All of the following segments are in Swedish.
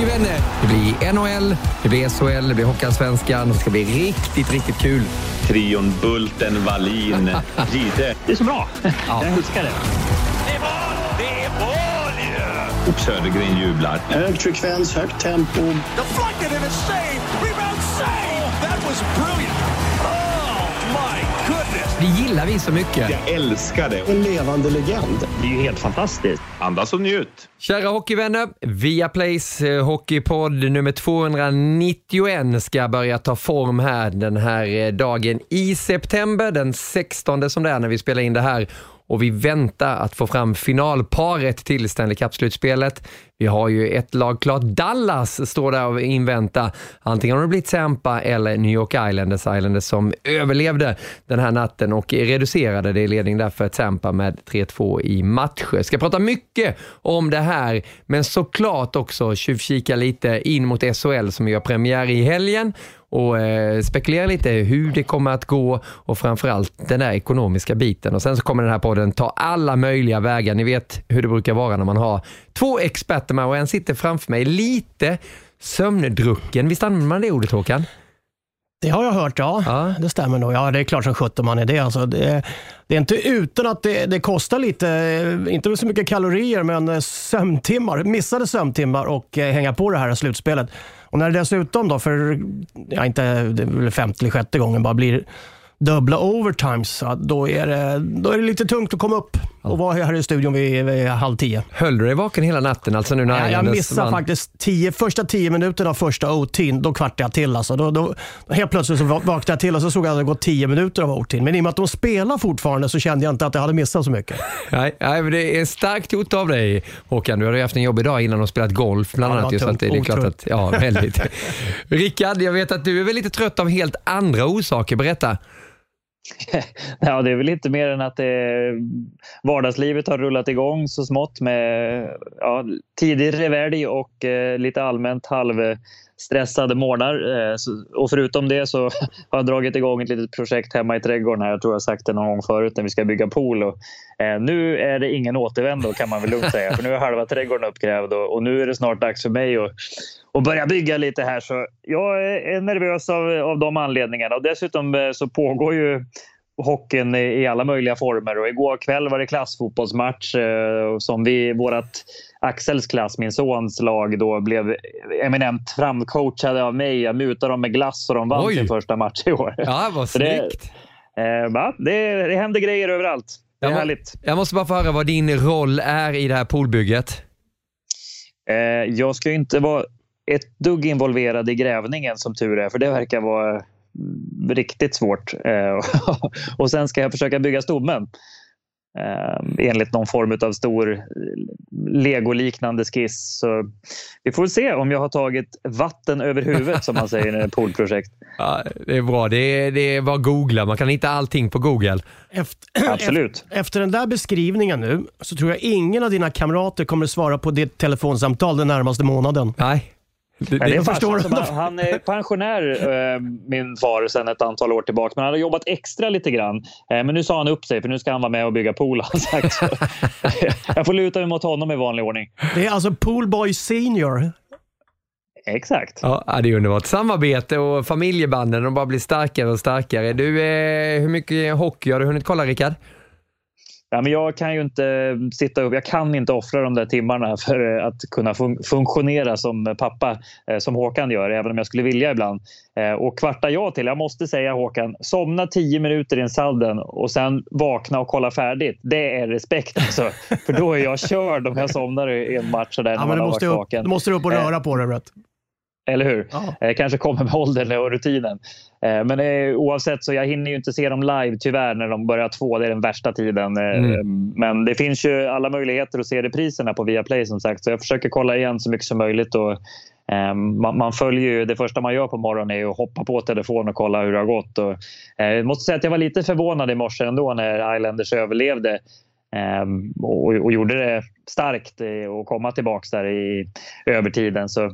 Hockeyvänner, det blir NHL, det blir SHL, det blir Hockeyallsvenskan. Det ska bli riktigt, riktigt kul. Trion Bulten, Wallin, Gide. Det är så bra. Jag älskar det. Det är mål! Det är mål ju! Och Södergren jublar. Hög frekvens, högt tempo. Deflected and a save! Rebound save! That was brilliant! Det gillar vi så mycket. Jag älskar det. En levande legend. Det är ju helt fantastiskt. Andas och njut. Kära hockeyvänner, Viaplays eh, hockeypodd nummer 291 ska börja ta form här den här eh, dagen i september, den 16 som det är när vi spelar in det här. Och vi väntar att få fram finalparet till Stanley Cup-slutspelet. Vi har ju ett lag klart. Dallas står där och inväntar. Antingen har det blivit Tampa eller New York Islanders, Islanders som överlevde den här natten och reducerade det i ledning där för Tampa med 3-2 i matcher. Ska prata mycket om det här, men såklart också tjuvkika lite in mot SHL som gör premiär i helgen och eh, spekulera lite hur det kommer att gå och framförallt den där ekonomiska biten. Och Sen så kommer den här podden ta alla möjliga vägar. Ni vet hur det brukar vara när man har två experter med och en sitter framför mig lite sömndrucken. Visst använder man det ordet Håkan? Det har jag hört, ja. Ja. Det stämmer nog. Ja, det är klart som sjutton man är det. Alltså, det, det är inte utan att det, det kostar lite, eh, inte så mycket kalorier, men eh, sömntimmar, missade sömntimmar och hänga på det här slutspelet. Och när det dessutom då för, ja, inte det är väl femte eller sjätte gången, bara blir dubbla overtimes, då, är det, då är det lite tungt att komma upp och vara här i studion vid, vid halv tio. Höll du dig vaken hela natten alltså nu när Ja, jag missade vann? faktiskt tio, första tio minuterna av första OT, då kvartade jag till. Alltså. Då, då, helt plötsligt så va- vaknade jag till och så såg jag att det gått tio minuter av OT. Men i och med att de spelar fortfarande så kände jag inte att jag hade missat så mycket. Nej, nej, men det är starkt gjort av dig Håkan. Du har ju haft en jobbig dag innan och spelat golf bland Ja, annat. var ju, så att det, är klart att, ja, väldigt. Rickard, jag vet att du är väl lite trött av helt andra orsaker. Berätta. Ja, det är väl inte mer än att det, vardagslivet har rullat igång så smått med ja, tidig revelj och eh, lite allmänt halv morgnar. Eh, och förutom det så har jag dragit igång ett litet projekt hemma i trädgården. Här. Jag tror jag sagt det någon gång förut när vi ska bygga pool. Och, eh, nu är det ingen återvändo kan man väl lugnt säga. För nu är halva trädgården uppgrävd och, nu är det snart dags för mig att och börja bygga lite här. Så jag är nervös av, av de anledningarna. Och dessutom eh, så pågår ju hockeyn i alla möjliga former. Och igår kväll var det klassfotbollsmatch som vi, vårat Axels klass, min sons lag, då blev eminent framcoachade av mig. Jag mutade dem med glass och de vann Oj. sin första match i år. Ja, vad Så det- snyggt. Eh, va? det, det händer grejer överallt. Det är Jag må- härligt. Jag måste bara få höra vad din roll är i det här poolbygget. Eh, jag ska inte vara ett dugg involverad i grävningen som tur är, för det verkar vara riktigt svårt. Eh, och sen ska jag försöka bygga stommen. Eh, enligt någon form av stor legoliknande skiss. Så vi får se om jag har tagit vatten över huvudet som man säger i ett poolprojekt. Ja, det är bra. Det är, det är bara att googla. Man kan hitta allting på Google. Efter, Absolut. efter den där beskrivningen nu så tror jag ingen av dina kamrater kommer svara på ditt telefonsamtal den närmaste månaden. Nej. Det, det det, förstår farsan du. som, han är pensionär, eh, min far, sedan ett antal år tillbaka. Men han har jobbat extra lite grann. Eh, men nu sa han upp sig för nu ska han vara med och bygga pool. han sagt. Så jag får luta mig mot honom i vanlig ordning. Det är alltså Poolboy Senior. Exakt. ja, det är underbart. Samarbete och familjebanden de bara blir starkare och starkare. Du, eh, hur mycket hockey har du hunnit kolla Rickard? Ja, men jag kan ju inte sitta upp. Jag kan inte offra de där timmarna för att kunna fun funktionera som pappa, eh, som Håkan gör, även om jag skulle vilja ibland. Eh, och kvartar jag till, jag måste säga Håkan, somna tio minuter i en salden och sen vakna och kolla färdigt. Det är respekt alltså. för då är jag körd om jag somnar i en match sådär ja, men du måste, upp, du måste upp och röra eh, på dig. Eller hur? Eh, kanske kommer med åldern och rutinen. Eh, men eh, oavsett så jag hinner ju inte se dem live tyvärr när de börjar två. Det är den värsta tiden. Eh, mm. Men det finns ju alla möjligheter att se repriserna på Viaplay som sagt. Så jag försöker kolla igen så mycket som möjligt. Och, eh, man, man, följer ju, det första man gör på morgonen är att hoppa på telefonen och kolla hur det har gått. Och, eh, jag måste säga att jag var lite förvånad i morse ändå när Islanders överlevde. Um, och, och, gjorde det starkt att komma tillbaka där i övertiden. Så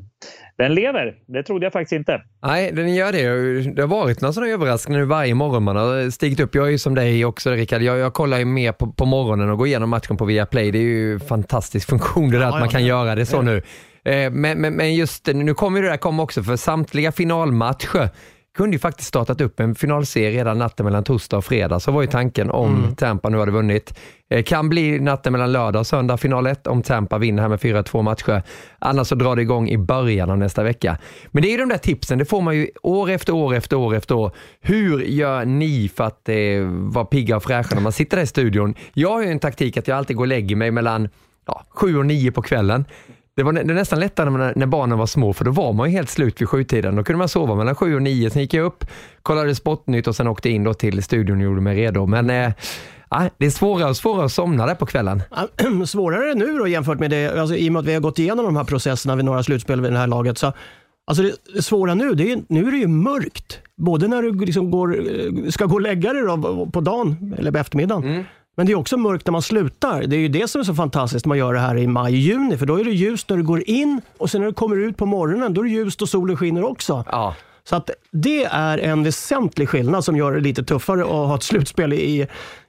den lever. Det trodde jag faktiskt inte. Nej, den gör det. Det har varit någon sån överraskning nu varje morgon man har stigit upp. Jag är ju som dig också Rickard. Jag, jag kollar ju mer på, på morgonen och går igenom matchen på Viaplay. Det är ju fantastisk funktion det där ja, att man kan ja. göra det så nu. Eh, men, men, men, just nu kommer det där komma också för samtliga finalmatcher kunde ju faktiskt startat upp en finalserie redan natten mellan torsdag och fredag. Så var ju tanken om mm. Tampa nu hade vunnit. Eh, kan bli natten mellan lördag och söndag final 1 om Tampa vinner här med 4-2 matcher. Annars så drar det igång i början av nästa vecka. Men det är ju de där tipsen, det får man ju år efter år efter år efter år. Hur gör ni för att eh, vara pigga och fräscha när man sitter där i studion? Jag har ju en taktik att jag alltid går och lägger mig mellan ja, sju och nio på kvällen. Det var, det var nästan lättare när, när barnen var små, för då var man ju helt slut vid sjutiden. Då kunde man sova mellan sju och nio. Sen gick jag upp, kollade Sportnytt och sen åkte in då till studion och gjorde mig redo. Men eh, det är svårare och svårare att somna där på kvällen. Svårare nu då jämfört med det, alltså, i och med att vi har gått igenom de här processerna vid några slutspel vid det här laget. Så, alltså det svåra nu, det är, nu är det ju mörkt. Både när du liksom går, eh, ska gå och lägga dig då, på dagen eller på eftermiddagen. Mm. Men det är också mörkt när man slutar. Det är ju det som är så fantastiskt när man gör det här i maj, juni. För då är det ljust när du går in och sen när du kommer ut på morgonen, då är det ljust och solen skiner också. Ja. Så att det är en väsentlig skillnad som gör det lite tuffare att ha ett slutspel i,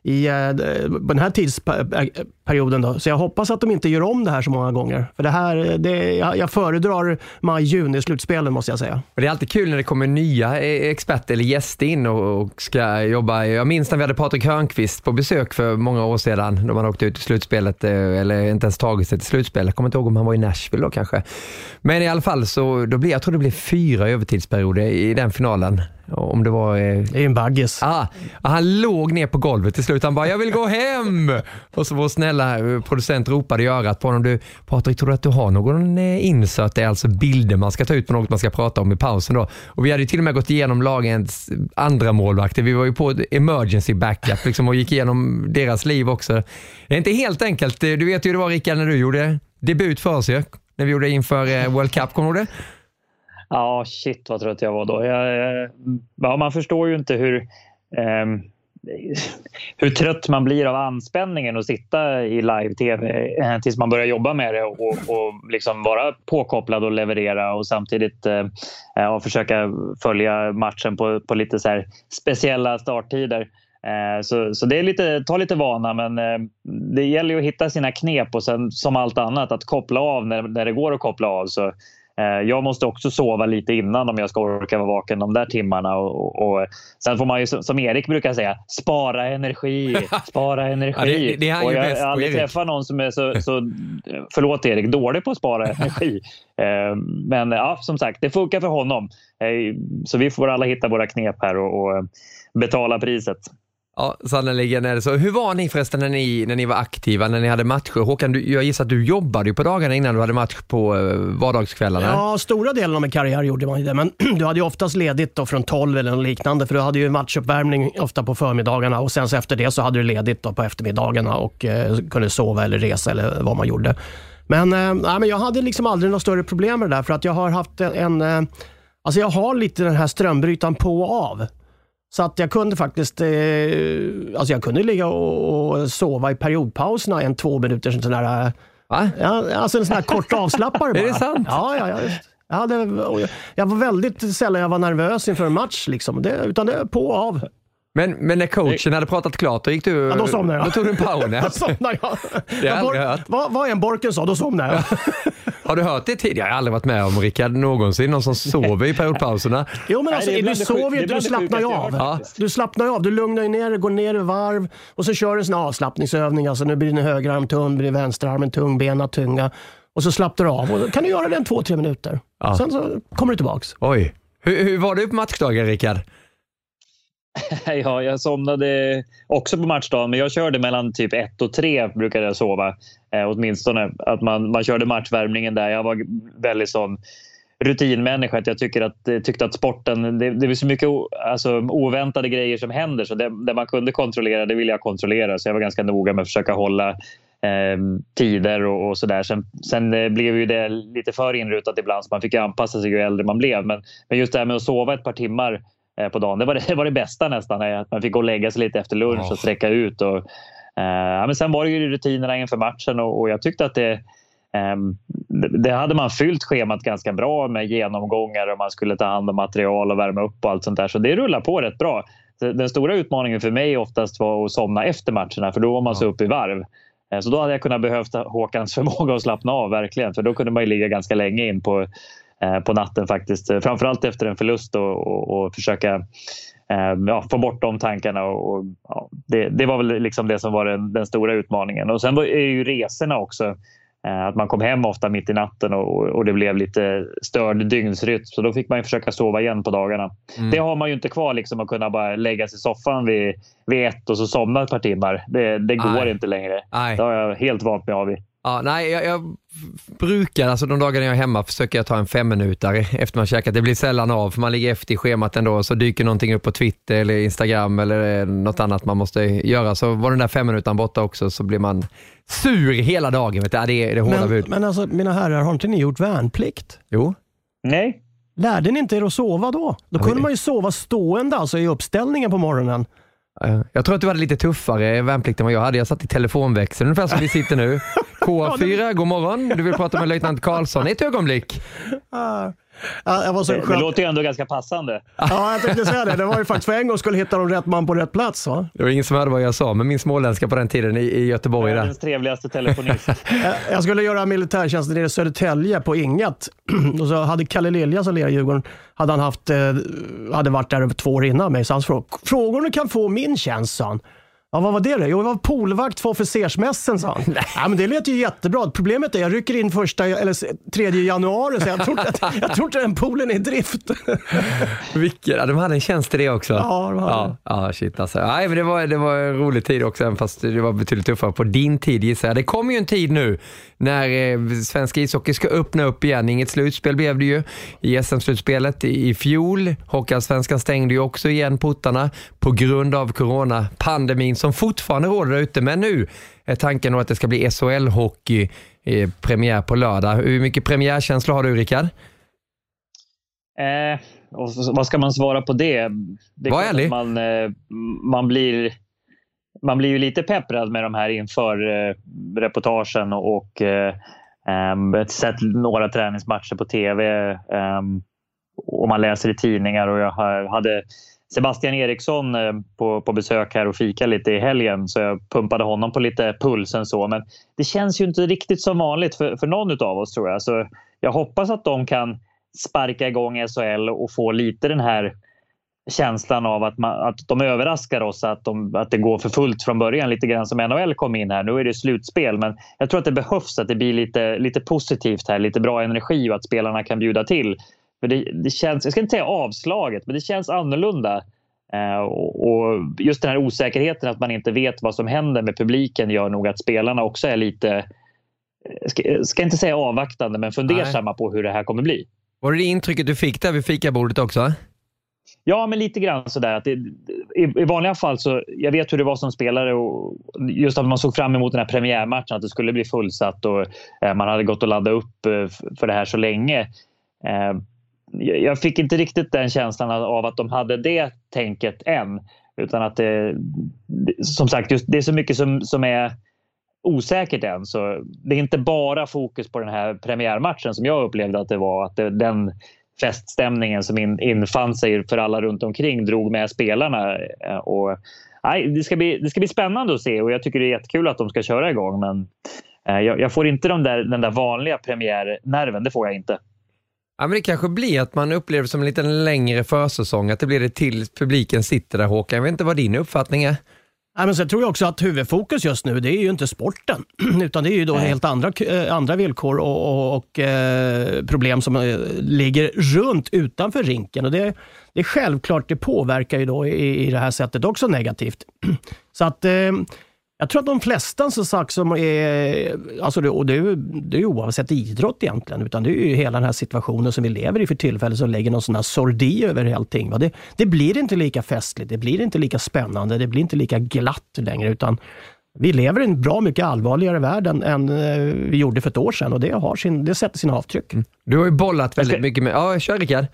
i uh, den här tidsperioden. Då. Så jag hoppas att de inte gör om det här så många gånger. För det här, eh, det, jag, jag föredrar maj-juni slutspelen måste jag säga. Det är alltid kul när det kommer nya eh, experter eller gäster in och, och ska jobba. Jag minns när vi hade Patrik Hörnqvist på besök för många år sedan, då man åkte ut i slutspelet, eller inte ens tagit sig till slutspel. Jag kommer inte ihåg om han var i Nashville då kanske. Men i alla fall, så då blir, jag tror det blev fyra övertidsperioder i den finalen. Om det var... Eh... Det är en baggis. Ah, han låg ner på golvet till slut. Han bara, jag vill gå hem! Och så vår snälla eh, producent ropade i örat på honom. Du, Patrik, tror du att du har någon eh, insert? Det är alltså bilder man ska ta ut på något man ska prata om i pausen. Då. Och vi hade till och med gått igenom lagens andra målvakter. Vi var ju på emergency backup liksom, och gick igenom deras liv också. Det är inte helt enkelt. Du vet ju hur det var Rickard när du gjorde debut för oss ju. När vi gjorde inför eh, World Cup, kommer du ihåg det? Ja, shit vad trött jag var då. Jag, eh, ja, man förstår ju inte hur, eh, hur trött man blir av anspänningen att sitta i live-tv eh, tills man börjar jobba med det och, och liksom vara påkopplad och leverera och samtidigt eh, och försöka följa matchen på, på lite så speciella starttider. Eh, så, så det är lite, ta lite vana, men eh, det gäller ju att hitta sina knep och sen som allt annat att koppla av när, när det går att koppla av. Så jag måste också sova lite innan om jag ska orka vara vaken de där timmarna. Och, och, och sen får man ju som Erik brukar säga, spara energi, spara energi. ja, det, det och jag har aldrig träffat någon som är så, så, förlåt Erik, dålig på att spara energi. Eh, men ja, som sagt, det funkar för honom. Eh, så vi får alla hitta våra knep här och, och betala priset. Ja, sannerligen är det så. Hur var ni förresten när ni, när ni var aktiva, när ni hade matcher? Håkan, du, jag gissar att du jobbade ju på dagarna innan du hade match på eh, vardagskvällarna? Ja, stora delen av min karriär gjorde man ju det, men du hade ju oftast ledigt då från 12 eller något liknande, för du hade ju matchuppvärmning ofta på förmiddagarna och sen så efter det så hade du ledigt då på eftermiddagarna och eh, kunde sova eller resa eller vad man gjorde. Men, eh, nej, men jag hade liksom aldrig några större problem med det där, för att jag har haft en, en eh, Alltså jag har lite den här strömbrytaren på och av. Så att jag kunde faktiskt, eh, alltså jag kunde ligga och, och sova i periodpauserna en två minuter sån Va? Ja, alltså en sån här kort avslappare bara. Är det sant? Ja, ja, ja. Jag, hade, jag var väldigt sällan jag var nervös inför en match, liksom. det, utan det på och av. Men, men när coachen hade pratat klart, då gick du... Ja, då somnade jag. Då tog du en powernap. då somnade jag. Det har jag aldrig hört. Vad, vad en Borken sa, då somnade jag. Har du hört det tidigare? Jag har aldrig varit med om Rickard någonsin, någon som sover i periodpauserna. Jo, men alltså, Nej, det du det sover ju inte, det du det slappnar ju av. Du slappnar ju av, du lugnar ju ner dig, går ner i varv och så kör du en sån avslappningsövning. Alltså, nu blir din högerarm tung, blir vänsterarmen tung, benen tunga. Och så slappnar du av och då kan du göra det en två, tre minuter. Ja. Sen så kommer du tillbaks. Oj. Hur, hur var du på matchdagen, Rickard? Ja, jag somnade också på matchdagen, men jag körde mellan typ ett och tre brukade jag sova. Eh, åtminstone att man, man körde matchvärmningen där. Jag var väldigt sån rutinmänniska. Att jag tycker att, eh, tyckte att sporten, det, det är så mycket o, alltså, oväntade grejer som händer så det, det man kunde kontrollera, det ville jag kontrollera. Så jag var ganska noga med att försöka hålla eh, tider och, och sådär. Sen, sen eh, blev ju det lite för inrutat ibland så man fick anpassa sig ju äldre man blev. Men, men just det här med att sova ett par timmar på dagen, det var det, det var det bästa nästan. eh, Att man fick gå och lägga sig lite efter lunch Ja. och sträcka ut. Och, eh, men sen var det ju rutinerna inför matchen och, och jag tyckte att det Ehm, det- Det hade man fyllt schemat ganska bra med genomgångar och man skulle ta hand om material och värma upp och allt sånt där. Så det rullar på rätt bra. Den stora utmaningen för mig oftast var att somna efter matcherna för då var man så uppe i varv. Eh, Så då hade jag kunnat behövt Håkans förmåga att slappna av verkligen. För då kunde man ju ligga ganska länge in på, eh, på natten faktiskt. Eh, Framförallt efter en förlust och, och, och försöka eh, ja, få bort de tankarna. Och, ja, det, det var väl liksom det som var den, den stora utmaningen. Och sen var, är ju resorna också. Eh, Att man kom hem ofta mitt i natten och, och det blev lite störd dygnsrytm. Så då fick man försöka sova igen på dagarna. Mm. Det har man ju inte kvar, liksom, att kunna bara lägga sig i soffan vid, vid ett och så somna ett par timmar. Det, det går Nej. inte längre. Nej. Det har jag helt vant mig av vid. Ja, nej, jag, jag brukar, alltså de dagarna jag är hemma försöker jag ta en femminutare efter man käkat. Det blir sällan av, för man ligger efter i schemat ändå, så dyker någonting upp på Twitter eller Instagram eller eh, något annat man måste göra. Så var den där fem minuterna borta också så blir man sur hela dagen. Vet du? Ja, det är det hårda Men, bud. men alltså, mina herrar, har inte ni gjort värnplikt? Jo. Nej, Lärde ni inte er att sova då? Då kunde man ju sova stående, alltså i uppställningen på morgonen. Eh, Jag tror att du hade lite tuffare värnplikt än vad jag hade. Jag satt i telefonväxeln ungefär som vi sitter nu. K4, god morgon. Du vill prata med löjtnant Karlsson ett ögonblick. Ja, jag var så det, det låter ju ändå ganska passande. Ja, jag tänkte säga det. Det var ju faktiskt för en gång skulle hitta de rätt man på rätt plats. Va? Det var ingen som hörde vad jag sa, men min småländska på den tiden i, i Göteborg. Världens trevligaste telefonist. Eh, Jag skulle göra militärtjänst nere i Södertälje på Inget. Och så hade Kalle Lilja som lirade i Djurgården, hade han haft, eh, hade varit där över två år innan mig. Så han frågade, frågor du kan få min tjänst, sa han. Ja, vad var det då? Jo, jag var poolvakt för officersmässen, sa han. Ja, men det lät ju jättebra. Problemet är jag rycker in första, eller tredje januari, så jag tror inte, att- jag tror inte den poolen är i drift. Vilken, ja, de hade en tjänst till det också. Ja, de hade ja, ja, shit alltså. Nej, men det, var, det var en rolig tid också, även fast det var betydligt tuffare på din tid gissar jag. Det kommer ju en tid nu när eh, svensk ishockey ska öppna upp igen. Inget slutspel blev det ju i SM-slutspelet i, i fjol. Hockeyallsvenskan stängde ju också igen portarna på grund av coronapandemin som fortfarande råder där ute. Men nu är tanken att det ska bli SHL-hockey eh, premiär på lördag. Hur mycket premiärkänsla har du Rickard? Eh, vad ska man svara på det? det är Var ärlig. Man, eh, man, blir, man blir ju lite pepprad med de här inför eh, reportagen och eh, ehm, sett några träningsmatcher på tv eh, och man läser i tidningar och jag hade Sebastian Eriksson eh, på, på besök här och fika lite i helgen så jag pumpade honom på lite pulsen så men det känns ju inte riktigt som vanligt för, för någon av oss tror jag. Så jag hoppas att de kan sparka igång SHL och få lite den här känslan av att, man, att de överraskar oss, att, de, att det går för fullt från början. Lite grann som NHL kom in här. Nu är det slutspel, men jag tror att det behövs att det blir lite, lite positivt här, lite bra energi och att spelarna kan bjuda till. För det, det känns, jag ska inte säga avslaget, men det känns annorlunda. Eh, och, och just den här osäkerheten att man inte vet vad som händer med publiken gör nog att spelarna också är lite, jag ska, jag ska inte säga avvaktande, men fundersamma på hur det här kommer bli. Var det det intrycket du fick där vid fikabordet också? Ja, men lite grann sådär. Att det, i, I vanliga fall så, jag vet hur det var som spelare och just att man såg fram emot den här premiärmatchen, att det skulle bli fullsatt och eh, man hade gått och laddat upp eh, för det här så länge. Eh, jag fick inte riktigt den känslan av- att de hade det tänket än. Utan att det, det- som sagt, just, det är så mycket som, som är osäkert än. Så det är inte bara fokus på den här premiärmatchen som jag upplevde att det var. Att det, den feststämningen som in, infann sig för alla runt omkring drog med spelarna. Eh, och, nej, det, ska bli, det ska bli spännande att se och jag tycker det är jättekul att de ska köra igång. Men eh, jag, jag, får inte de där, den där vanliga premiärnerven, det får jag inte. Ja, men det kanske blir att man upplever som en lite längre försäsong, att det blir det till publiken sitter där Håkan. Jag vet inte vad din uppfattning är? Ja, men sen tror jag också att huvudfokus just nu, det är ju inte sporten, utan det är ju då helt andra, eh, andra villkor och, och, och eh, problem som eh, ligger runt utanför rinken. Och det, det är självklart, det påverkar ju då i, i det här sättet också negativt. Så att eh, jag tror att de flesta som sagt som är, alltså det, och det, är, det är oavsett idrott egentligen, utan det är ju hela den här situationen som vi lever i för tillfället som lägger någon sån här sordi över allting. Det, det blir inte lika festligt, det blir inte lika spännande, det blir inte lika glatt längre, utan vi lever i en bra mycket allvarligare värld än, än eh, vi gjorde för ett år sedan och det, har sin, det sätter sina avtryck. Mm. Du har ju bollat väldigt ska... mycket med... Ja, kör Rickard.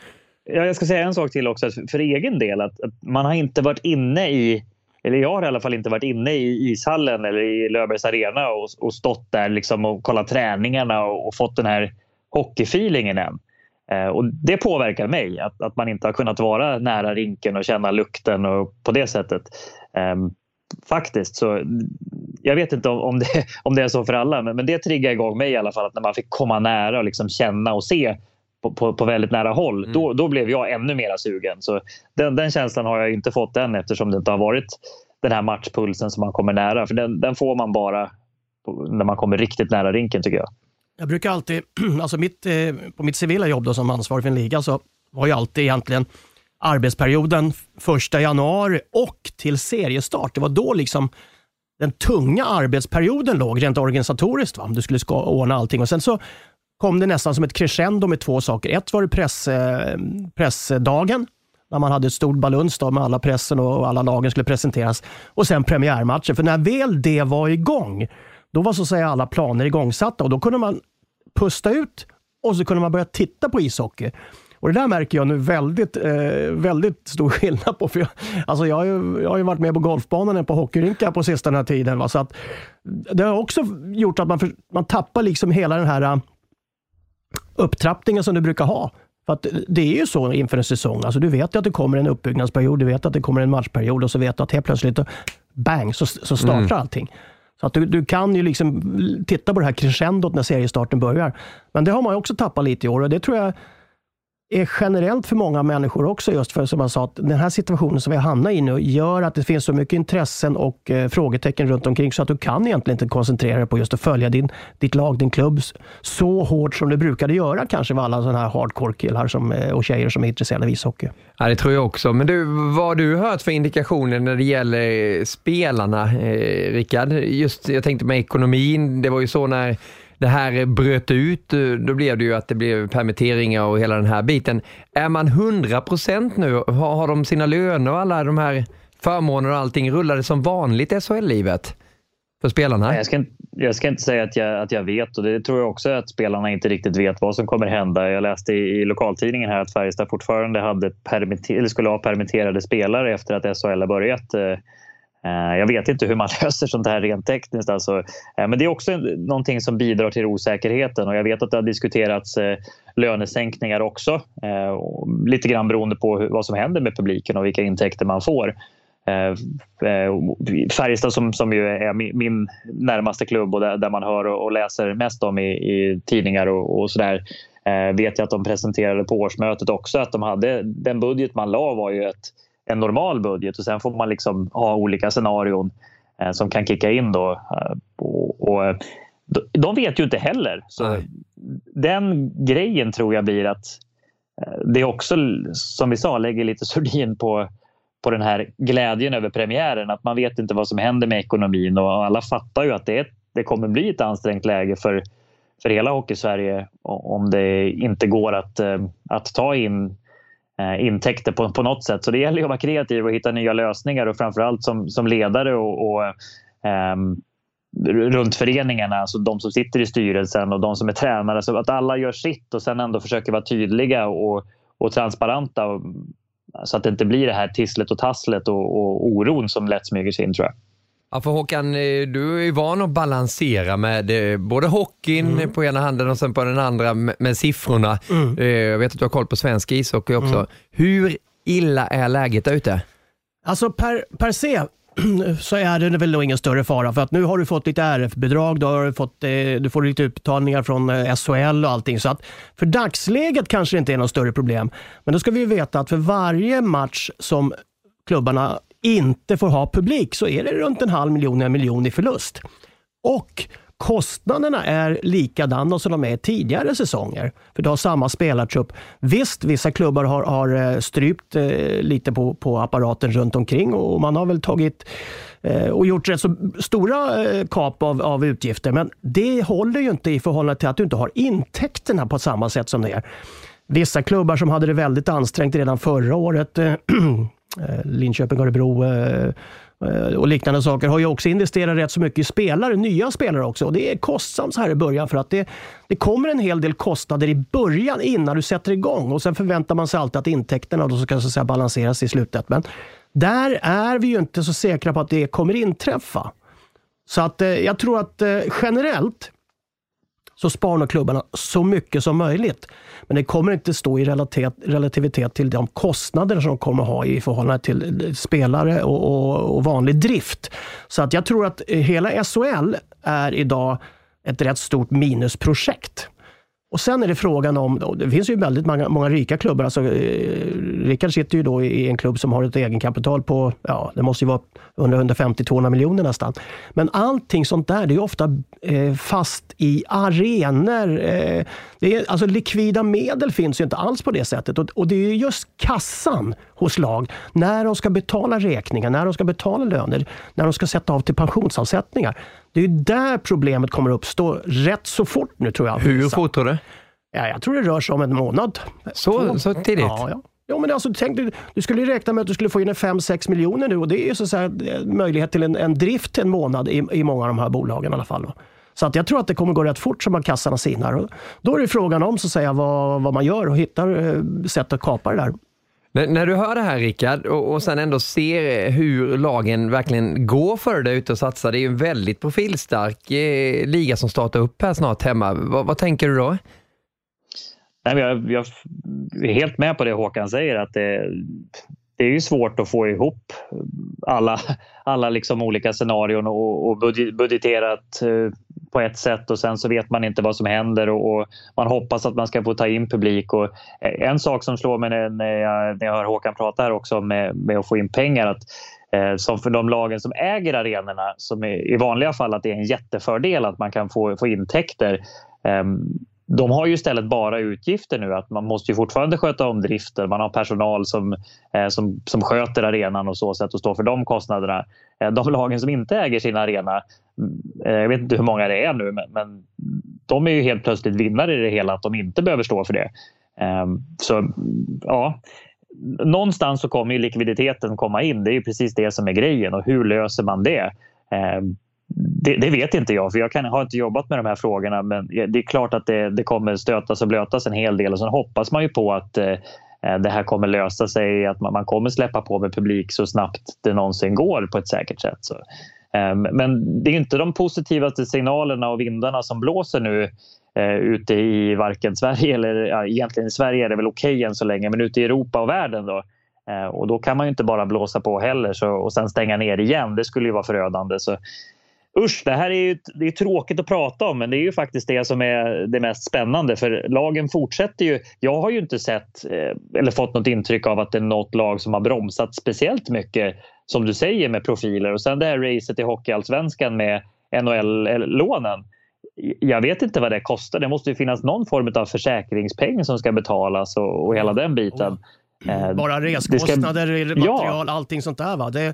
Ja, jag ska säga en sak till också, för egen del, att, att man har inte varit inne i eller jag har i alla fall inte varit inne i ishallen eller i Löfbergs arena och, och stått där liksom och kollat träningarna och, och fått den här hockeyfeelingen än. Eh, och det påverkar mig att, att man inte har kunnat vara nära rinken och känna lukten och på det sättet. Eh, faktiskt. Så jag vet inte om det, om det är så för alla, men, men det triggar igång mig i alla fall. Att när man fick komma nära och liksom känna och se på, på, på väldigt nära håll, mm. då, då blev jag ännu mer sugen. Så den, den känslan har jag inte fått än eftersom det inte har varit den här matchpulsen som man kommer nära. För den, den får man bara när man kommer riktigt nära rinken tycker jag. Jag brukar alltid, alltså mitt, eh, på mitt civila jobb då, som ansvarig för en liga så var ju alltid egentligen arbetsperioden första januari och till seriestart. Det var då liksom den tunga arbetsperioden låg rent organisatoriskt. Va? Du skulle ska ordna allting och sen så kom det nästan som ett crescendo med två saker. Ett var det press, eh, pressdagen, när man hade ett stort baluns med alla pressen och alla lagen skulle presenteras. Och sen premiärmatchen. För när väl det var igång, då var så att säga alla planer igångsatta och då kunde man pusta ut och så kunde man börja titta på ishockey. Och Det där märker jag nu väldigt, eh, väldigt stor skillnad på. För jag, alltså jag, har ju, jag har ju varit med på golfbanan än på hockeyrinkar på sista den här tiden. Va? Så att, det har också gjort att man, för, man tappar liksom hela den här eh, upptrappningen som du brukar ha. För att det är ju så inför en säsong. Alltså du vet ju att det kommer en uppbyggnadsperiod, du vet att det kommer en matchperiod och så vet du att helt plötsligt, bang, så, så startar mm. allting. Så att du, du kan ju liksom titta på det här crescendot när seriestarten börjar. Men det har man också tappat lite i år och det tror jag är generellt för många människor också, just för som jag sa, att den här situationen som vi hamnar i nu gör att det finns så mycket intressen och eh, frågetecken runt omkring så att du kan egentligen inte koncentrera dig på just att följa din, ditt lag, din klubb så hårt som du brukade göra kanske med alla sådana här hardcore-killar som, eh, och tjejer som är intresserade av ishockey. Ja, det tror jag också. Men du, vad har du hört för indikationer när det gäller eh, spelarna, eh, Rickard? Just, jag tänkte med ekonomin, det var ju så när det här bröt ut, eh, då blev det ju att det blev permitteringar och hela den här biten. Är man 100% nu? Har, har de sina löner och alla de här förmåner och allting? Rullar det som vanligt SHL-livet? För spelarna? Jag ska, jag ska inte säga att jag, att jag vet och det tror jag också att spelarna inte riktigt vet vad som kommer hända. Jag läste i, i lokaltidningen här att Färjestad fortfarande hade permitter, eller skulle ha permitterade spelare efter att SHL har börjat. Eh, Eh, jag vet inte hur man löser sånt här rent tekniskt. Alltså. Eh, men det är också någonting som bidrar till osäkerheten och jag vet att det har diskuterats eh, lönesänkningar också. Lite grann beroende på vad som händer med publiken och vilka intäkter man får. Färjestad som, som ju är min närmaste klubb och där, man hör och läser mest om i, i tidningar och, och sådär vet jag att de presenterade på årsmötet också att de hade den budget man la var ju ett en normal budget och sen får man liksom ha olika scenarion eh, som kan kicka in. Då. Eh, och, och, eh, de vet ju inte heller. Så Nej. Den grejen tror jag blir att det också, som vi sa, lägger lite sordin på, på den här glädjen över premiären. Att man vet inte vad som händer med ekonomin och alla fattar ju att det, det kommer bli ett ansträngt läge för, för hela Hockeysverige om det inte går att, att ta in Eh, intäkter på, på något sätt. Så det gäller att vara kreativ och hitta nya lösningar och framförallt som, som ledare och, och um, runt föreningarna, alltså de som sitter i styrelsen och de som är tränare. Så att alla gör sitt och sen ändå försöker vara tydliga och, och transparenta så att det inte blir det här tisslet och tasslet och, och oron som lätt smyger sig in tror jag. Ja, för Håkan, eh, du är ju van att balansera med eh, både hockeyn mm. på ena handen och sen på den andra med siffrorna. Mm. Eh, jag vet att du har koll på svensk ishockey också. Mm. Hur illa är läget där ute? Alltså per, per se så är det väl ingen större fara. För att nu har du fått lite RF-bidrag, du, har fått, du får lite utbetalningar från SHL och allting. Så att för dagsläget kanske det inte är något större problem. Men då ska vi veta att för varje match som klubbarna inte får ha publik så är det runt en halv miljon, en miljon i förlust. Och kostnaderna är likadana som de är tidigare säsonger. För du har samma spelartrupp. Visst, vissa klubbar har, har eh, strypt eh, lite på, på apparaten runt omkring och man har väl tagit eh, och gjort rätt så stora eh, kap av, av utgifter. Men det håller ju inte i förhållande till att du inte har intäkterna på samma sätt som det är. Vissa klubbar som hade det väldigt ansträngt redan förra året eh, Eh, Linköping, Örebro, eh, eh, och liknande saker har ju också investerat rätt så mycket i spelare, nya spelare också. Och det är kostsamt så här i början för att det, det kommer en hel del kostnader i början innan du sätter igång och sen förväntar man sig alltid att intäkterna då ska så säga, balanseras i slutet. Men där är vi ju inte så säkra på att det kommer inträffa. Så att jag tror att generellt så spanar nog klubbarna så mycket som möjligt. Men det kommer inte stå i relativitet till de kostnader som de kommer ha i förhållande till eh, spelare och, och, och vanlig drift. Så att jag tror att eh, hela SHL är idag ett rätt stort minusprojekt. Och Sen är det frågan om, det finns ju väldigt många, många rika klubbar. Alltså, eh, Rickard sitter ju då i en klubb som har ett egenkapital på, ja, det måste ju vara 150-200 miljoner nästan. Men allting sånt där, det är ofta eh, fast i arenor. Eh, det är, alltså likvida medel finns ju inte alls på det sättet. Och, och, det är just kassan hos lag, när de ska betala räkningar, när de ska betala löner, när de ska sätta av till pensionsavsättningar. Det är där problemet kommer uppstå rätt så fort nu tror jag. Hur fort tror du? Ja, jag tror det rör sig om en månad. Så, så tidigt? Ja, ja. Ja, men alltså, tänk, du, du skulle räkna med att du skulle få in 5-6 miljoner nu och det är så att säga, möjlighet till en, en drift en månad i, i många av de här bolagen i alla fall. Så att jag tror att det kommer gå rätt fort som att kassorna sinar. Då är det frågan om så att säga, vad, vad man gör och hittar eh, sätt att kapa det där. När, när du hör det här Rickard och, och sen ändå ser hur lagen verkligen går för det ute och satsar. Det är ju en väldigt profilstark eh, liga som startar upp här snart hemma. vad, vad tänker du då? Nej, jag, jag, är helt med på det Håkan säger att det, det är ju svårt att få ihop alla, alla liksom olika scenarion och, och budgeterat eh, på ett sätt och sen så vet man inte vad som händer och, och, man hoppas att man ska få ta in publik. Och eh, en sak som slår mig när jag, när jag hör Håkan prata här också med, eh, med att få in pengar att eh, som för de lagen som äger arenorna som är, i vanliga fall att det är en jättefördel att man kan få, få intäkter. Ehm, de har ju istället bara utgifter nu. att Man måste ju fortfarande sköta om driften. Man har personal som, som, som sköter arenan och så sätt och står för de kostnaderna. Eh, de lagen som inte äger sin arena, eh, jag vet inte hur många det är nu, men, men de är ju helt plötsligt vinnare i det hela att de inte behöver stå för det. Ehm, så ja, någonstans så kommer ju likviditeten komma in. Det är ju precis det som är grejen och hur löser man det? Ehm, det, det, vet inte jag, för jag kan, har inte jobbat med de här frågorna. Men det är klart att det, det kommer stötas och blötas en hel del. Och sen hoppas man ju på att eh, Eh, det här kommer lösa sig, att man, kommer släppa på med publik så snabbt det någonsin går på ett säkert sätt. Så, ehm, men det är inte de positivaste signalerna och vindarna som blåser nu eh, ute i varken Sverige eller ja, egentligen i Sverige är det väl okej okay än så länge, men ute i Europa och världen då. Eh, och då kan man ju inte bara blåsa på heller så, och sen stänga ner igen. Det skulle ju vara förödande. Så Usch, det här är ju det är tråkigt att prata om men det är ju faktiskt det som är det mest spännande för lagen fortsätter ju. Jag har ju inte sett eh, eller fått något intryck av att det är något lag som har bromsat speciellt mycket som du säger med profiler och sen det här racet i Hockeyallsvenskan med NHL-lånen. Jag vet inte vad det kostar. Det måste ju finnas någon form av försäkringspeng som ska betalas och, och hela den biten. Eh, Bara reskostnader, ska... material, ja. allting sånt där. Va? Det,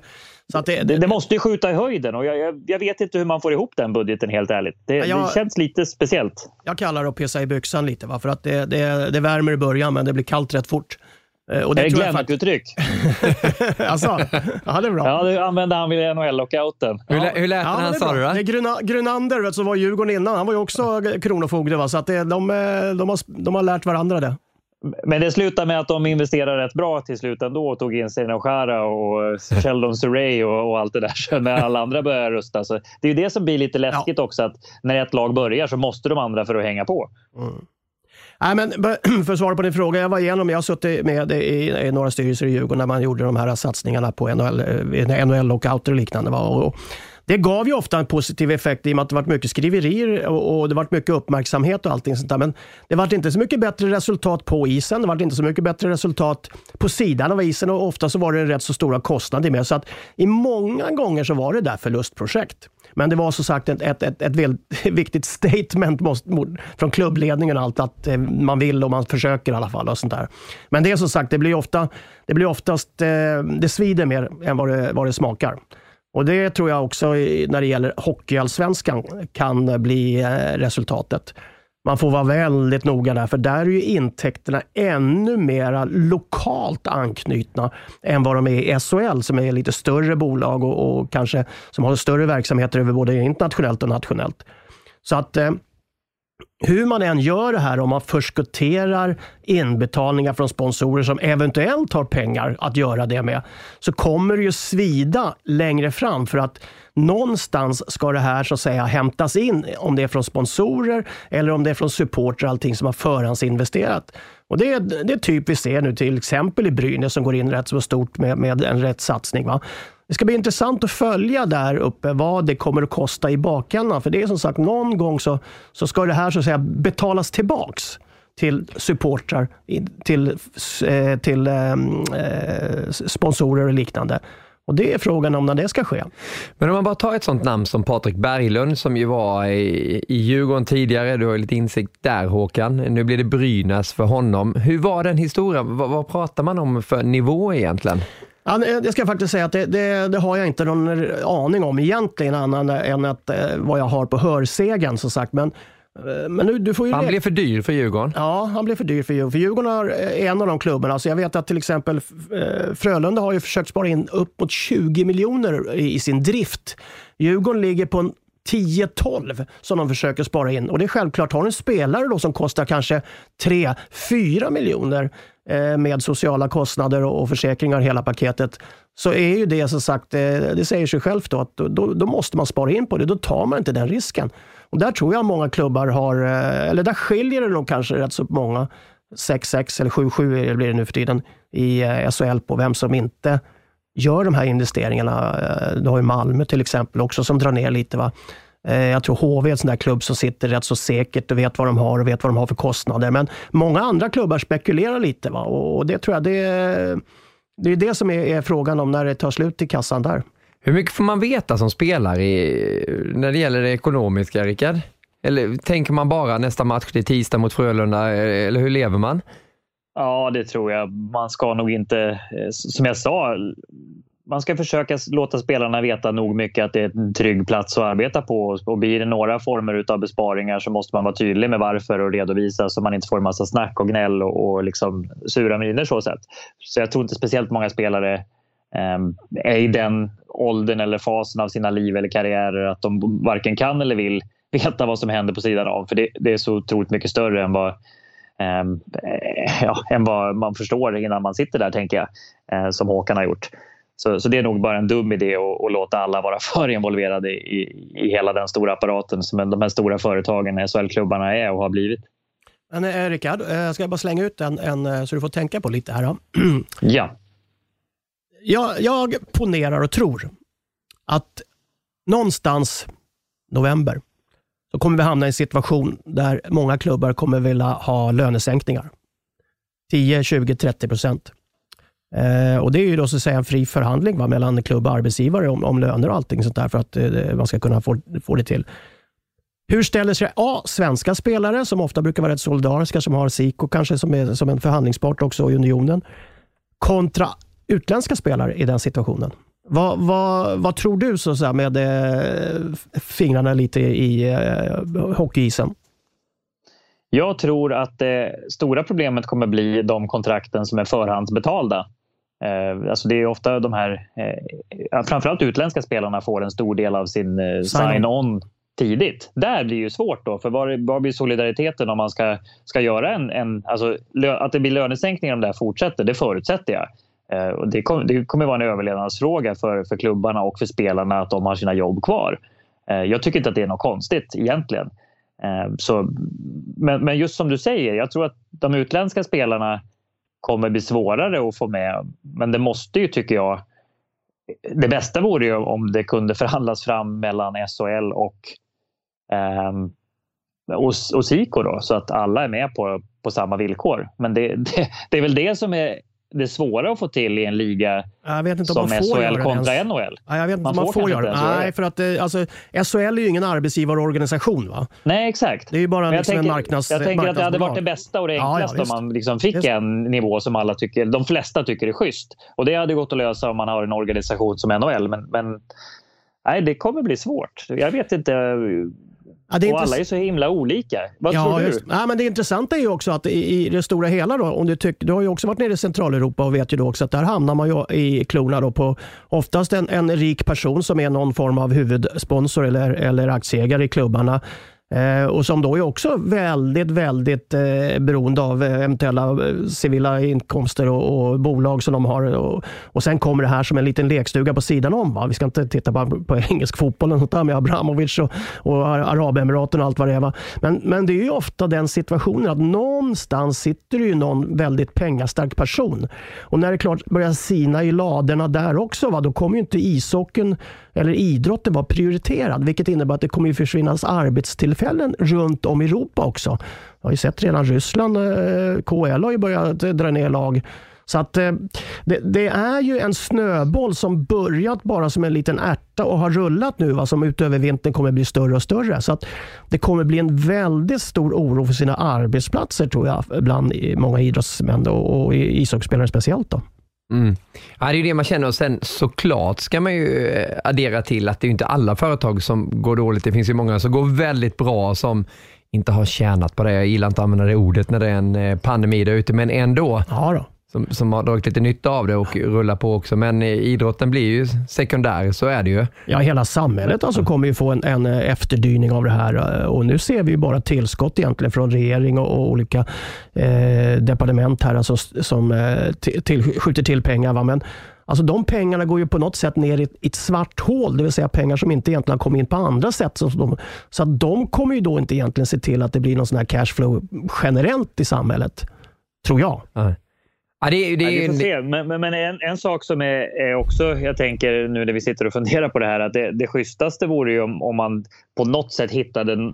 så att det, det, det, måste ju skjuta i höjden och jag, jag, jag, vet inte hur man får ihop den budgeten helt ärligt. Det, jag, det känns lite speciellt. Jag kallar det att pissa i byxan lite. Va? För att det, det, det värmer i början men det blir kallt rätt fort. Eh, och det är det Glenmark-uttryck? alltså, ja, det är bra. Ja, det använde han vid NHL-lockouten. Hur, hur lät ja, han sa du? Det är Gruna, Grunander som var Djurgården innan. Han var ju också kronofogde. Va? Så att det, de, eh, de, har, de har lärt varandra det. Men det slutade med att de investerade rätt bra till slut ändå och tog in Sina Chara och Sheldon Surrey och, och, allt det där så när alla andra börjar rusta. Så det är det som blir lite läskigt ja. också att när ett lag börjar så måste de andra för att hänga på. Mm. Nej, men för att svara på din fråga, jag var igenom, jag har suttit med i, i några styrelser i Djurgården när man gjorde de här satsningarna på NHL-lockouter eh, NHL-lockouter och liknande. Och, det gav ju ofta en positiv effekt i och med att det var mycket skriverier och, och det var mycket uppmärksamhet och allting sånt där. Men det var inte så mycket bättre resultat på isen. Det var inte så mycket bättre resultat på sidan av isen och ofta så var det rätt så stora kostnader med. Så att i många gånger så var det där förlustprojekt. Men det var som sagt ett, ett, ett, ett väldigt viktigt statement från klubbledningen och allt att eh, man vill och man försöker i alla fall. och sånt där. Men det är som sagt, det blir, ofta, det blir oftast, eh, det svider mer än vad det, vad det smakar. Och Det tror jag också när det gäller hockeyallsvenskan kan bli eh, resultatet. Man får vara väldigt noga där, för där är ju intäkterna ännu mer lokalt anknutna än vad de är i SHL, som är lite större bolag och, och kanske som har större verksamheter över både internationellt och nationellt. Så att eh, hur man än gör det här, om man förskotterar inbetalningar från sponsorer som eventuellt har pengar att göra det med, så kommer det ju svida längre fram för att någonstans ska det här så att säga hämtas in, om det är från sponsorer eller om det är från supportrar, allting som har förhandsinvesterat. Och det, är, det är typ vi ser nu till exempel i Brynäs som går in rätt så stort med, med en rätt satsning. Va? Det ska bli intressant att följa där uppe vad det kommer att kosta i bakändan. För det är som sagt, någon gång så, så ska det här så att säga betalas tillbaks till supportrar, till, eh, till eh, eh, sponsorer och liknande. Och Det är frågan om när det ska ske. Men om man bara tar ett sånt namn som Patrik Berglund som ju var i, i Djurgården tidigare. Du har lite insikt där Håkan. Nu blir det Brynäs för honom. Hur var den historien? Vad, vad pratar man om för nivå egentligen? Ja, jag ska faktiskt säga att det, det, det, har jag inte någon aning om egentligen, annan än att, eh, vad jag har på hörsägen som sagt. Men, men nu, du får ju han blev för dyr för Djurgården? Ja, han blev för dyr för Djurgården. För Djurgården är eh, en av de klubbarna. Alltså jag vet att till exempel Frölunda har ju försökt spara in upp mot 20 miljoner i, i sin drift. Djurgården ligger på en 10-12 som de försöker spara in. Och det är självklart, har en spelare då som kostar kanske 3-4 miljoner Eh, med sociala kostnader och försäkringar, hela paketet, så är ju det som sagt, eh, det säger sig självt då, att då, då måste man spara in på det. Då tar man inte den risken. Och där tror jag många klubbar har, eh, eller där skiljer det nog kanske rätt så många, 6-6 eller 7-7 blir det nu för tiden, i eh, SHL på vem som inte gör de här investeringarna. Eh, du har ju Malmö till exempel också som drar ner lite. Va? Jag tror HV är en sån där klubb som sitter rätt så säkert och vet vad de har och vet vad de har för kostnader. Men många andra klubbar spekulerar lite va? och det tror jag det är, det är det som är, är frågan om när det tar slut i kassan där. Hur mycket får man veta som spelare i, när det gäller det ekonomiska, Rickard? Eller tänker man bara nästa match, det är tisdag mot Frölunda, eh, eller hur lever man? Ja, det tror jag. Man ska nog inte, eh, som jag sa, man ska försöka låta spelarna veta nog mycket att det är en trygg plats att arbeta på. Och blir det några former av besparingar så måste man vara tydlig med varför och redovisa så man inte får en massa snack och gnäll och, och liksom sura miner. Så, sätt. så jag tror inte speciellt många spelare är i den åldern eller fasen av sina liv eller karriärer att de varken kan eller vill veta vad som händer på sidan av. För det, det är så otroligt mycket större än vad, um, ja, än vad man förstår innan man sitter där, tänker jag, uh, som Håkan har gjort. Så, så det är nog bara en dum idé att, att låta alla vara för involverade i, i hela den stora apparaten som de här stora företagen, SHL-klubbarna, är och har blivit. Men eh, Rickard, eh, jag ska bara slänga ut en, en eh, så du får tänka på lite här. Då. ja. Jag, jag ponerar och tror att någonstans november så kommer vi hamna i en situation där många klubbar kommer vilja ha lönesänkningar. 10, 20, 30 procent. Eh, och Det är ju då så att säga en fri förhandling va, mellan klubb och arbetsgivare om, om löner och allting sånt där för att eh, man ska kunna få, få det till. Hur ställer sig A, svenska spelare som ofta brukar vara rätt solidariska, som har Siko kanske som, är, som en förhandlingspart också i unionen, kontra utländska spelare i den situationen? Vad, vad, vad tror du så säga, med eh, fingrarna lite i eh, hockeyisen? Jag tror att det stora problemet kommer bli de kontrakten som är förhandsbetalda. Eh, alltså det är ofta de här, eh, framförallt utländska spelarna får en stor del av sin sign-on tidigt. Där blir det svårt då, för var, var blir solidariteten om man ska, ska göra en, en alltså, att det blir lönesänkningar om det här fortsätter, det förutsätter jag. Eh, och det, kom, det kommer vara en överlevnadsfråga för, för klubbarna och för spelarna att de har sina jobb kvar. Eh, jag tycker inte att det är något konstigt egentligen. Eh, så, men, men just som du säger, jag tror att de utländska spelarna kommer bli svårare att få med. Men det måste ju, tycker jag, det bästa vore ju om det kunde förhandlas fram mellan SHL och, eh, och, och SIKO då, så att alla är med på, på samma villkor. Men det, det, det är väl det som är det svåra att få till i en liga jag vet inte som om man får SHL göra kontra det NHL. Ja, jag vet inte Man om man får får göra det. ens Nej, för att eh, alltså, SHL är ju ingen arbetsgivarorganisation. Va? Nej, exakt. Det är ju bara liksom tänker, en marknads jag tänker att det hade varit det bästa och det Ja, ja, enklaste visst. om man liksom fick Visst. en nivå som alla tycker, de flesta tycker är schysst. Och det hade gått att lösa om man har en organisation som NHL. Men, men nej, det kommer bli svårt. Jag vet inte. Ja, det är och alla är så himla olika. Vad Ja, tror du? just, ja, men det intressanta är ju också att i, i det stora hela, då, om du, tyck, du har ju också varit nere i Centraleuropa och vet ju då också att där hamnar man ju i klorna då på oftast en, en rik person som är någon form av huvudsponsor eller, eller aktieägare i klubbarna. Eh, och som då är också väldigt, väldigt eh, beroende av eh, eventuella eh, civila inkomster och, och bolag som de har. Och, och sen kommer det här som en liten lekstuga på sidan om. Va? Vi ska inte titta på, på engelsk fotboll och sånt där med Abramovic och, och Arabemiraten och allt vad det är. Va? Men, men det är ju ofta den situationen att någonstans sitter det ju någon väldigt pengastark person. Och när det klart börjar sina i ladorna där också, va? då kommer ju inte ishockeyn eller idrotten var prioriterad, vilket innebär att det kommer att försvinnas arbetstillfällen runt om i Europa också. Jag har ju sett redan Ryssland, eh, KL har ju börjat eh, dra ner lag. Så att eh, det, det är ju en snöboll som börjat bara som en liten ärta och har rullat nu, va, som utöver vintern kommer bli större och större. Så att det kommer bli en väldigt stor oro för sina arbetsplatser tror jag, bland många idrottsmän och, och ishockeyspelare speciellt. Då. Mm. Ja, det är ju det man känner och sen såklart ska man ju eh, addera till att det är ju inte alla företag som går dåligt. Det finns ju många som går väldigt bra som inte har tjänat på det. Jag gillar inte att använda det ordet när det är en eh, pandemi där ute, men ändå. Ja då. Som, som har dragit lite nytta av det och rullar på också. Men eh, idrotten blir ju sekundär, så är det ju. Ja, hela samhället alltså kommer ju få en, en eh, efterdyning av det här eh, och nu ser vi ju bara tillskott egentligen från regering och, och olika eh, departement här alltså, som eh, till, skjuter till pengar. Va? Men alltså, de pengarna går ju på något sätt ner i, ett- svart hål, det vill säga pengar som inte egentligen har kommit in på andra sätt. Så, de, så att de kommer ju då inte egentligen se till att det blir någon sån här cashflow generellt i samhället, tror jag. Ja. Ja, det, det, Ja, vi får se. Men, men, men en, en sak som är, är också, jag tänker nu när vi sitter och funderar på det här, att det, det schysstaste vore ju om, om man på något sätt hittade, en,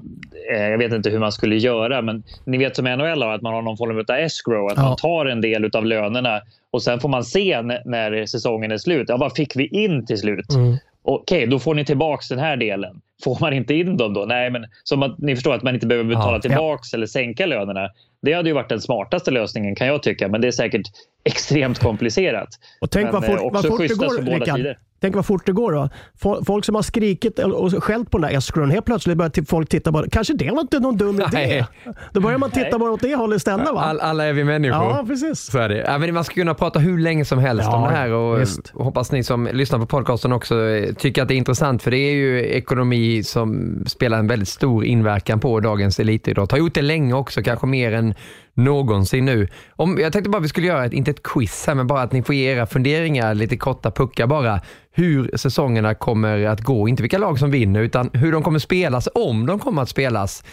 eh, jag vet inte hur man skulle göra, men ni vet som NHL har, att man har någon form av escrow, att Ja. man tar en del av lönerna och sen får man se när, när säsongen är slut. Ja, vad fick vi in till slut? Mm. Okej, då får ni tillbaks den här delen. Får man inte in dem då? Nej, men som att ni förstår att man inte behöver betala Ja. tillbaks eller sänka lönerna. Det hade ju varit den smartaste lösningen kan jag tycka, men det är säkert extremt komplicerat. Och tänk men, vad fort, eh, vad fort det går, Rickard. Tänk vad fort det går då. Fo- Folk som har skrikit och skällt på den där escrown, helt plötsligt börjar till- folk titta på det. Kanske det var inte någon dum idé. Nej. Då börjar man titta bara åt det hållet istället va? all, alla är vi människor. Ja, precis. Så är det. Ja, men man ska kunna prata hur länge som helst Ja, om det här och och hoppas ni som lyssnar på podcasten också eh, tycker att det är intressant för det är ju ekonomi som spelar en väldigt stor inverkan på dagens elitidrott. Har gjort det länge också, kanske mer än någonsin nu. Om, jag tänkte bara vi skulle göra, ett, inte ett quiz här, men bara att ni får ge era funderingar, lite korta puckar bara, hur säsongerna kommer att gå. Inte vilka lag som vinner, utan hur de kommer spelas, om de kommer att spelas.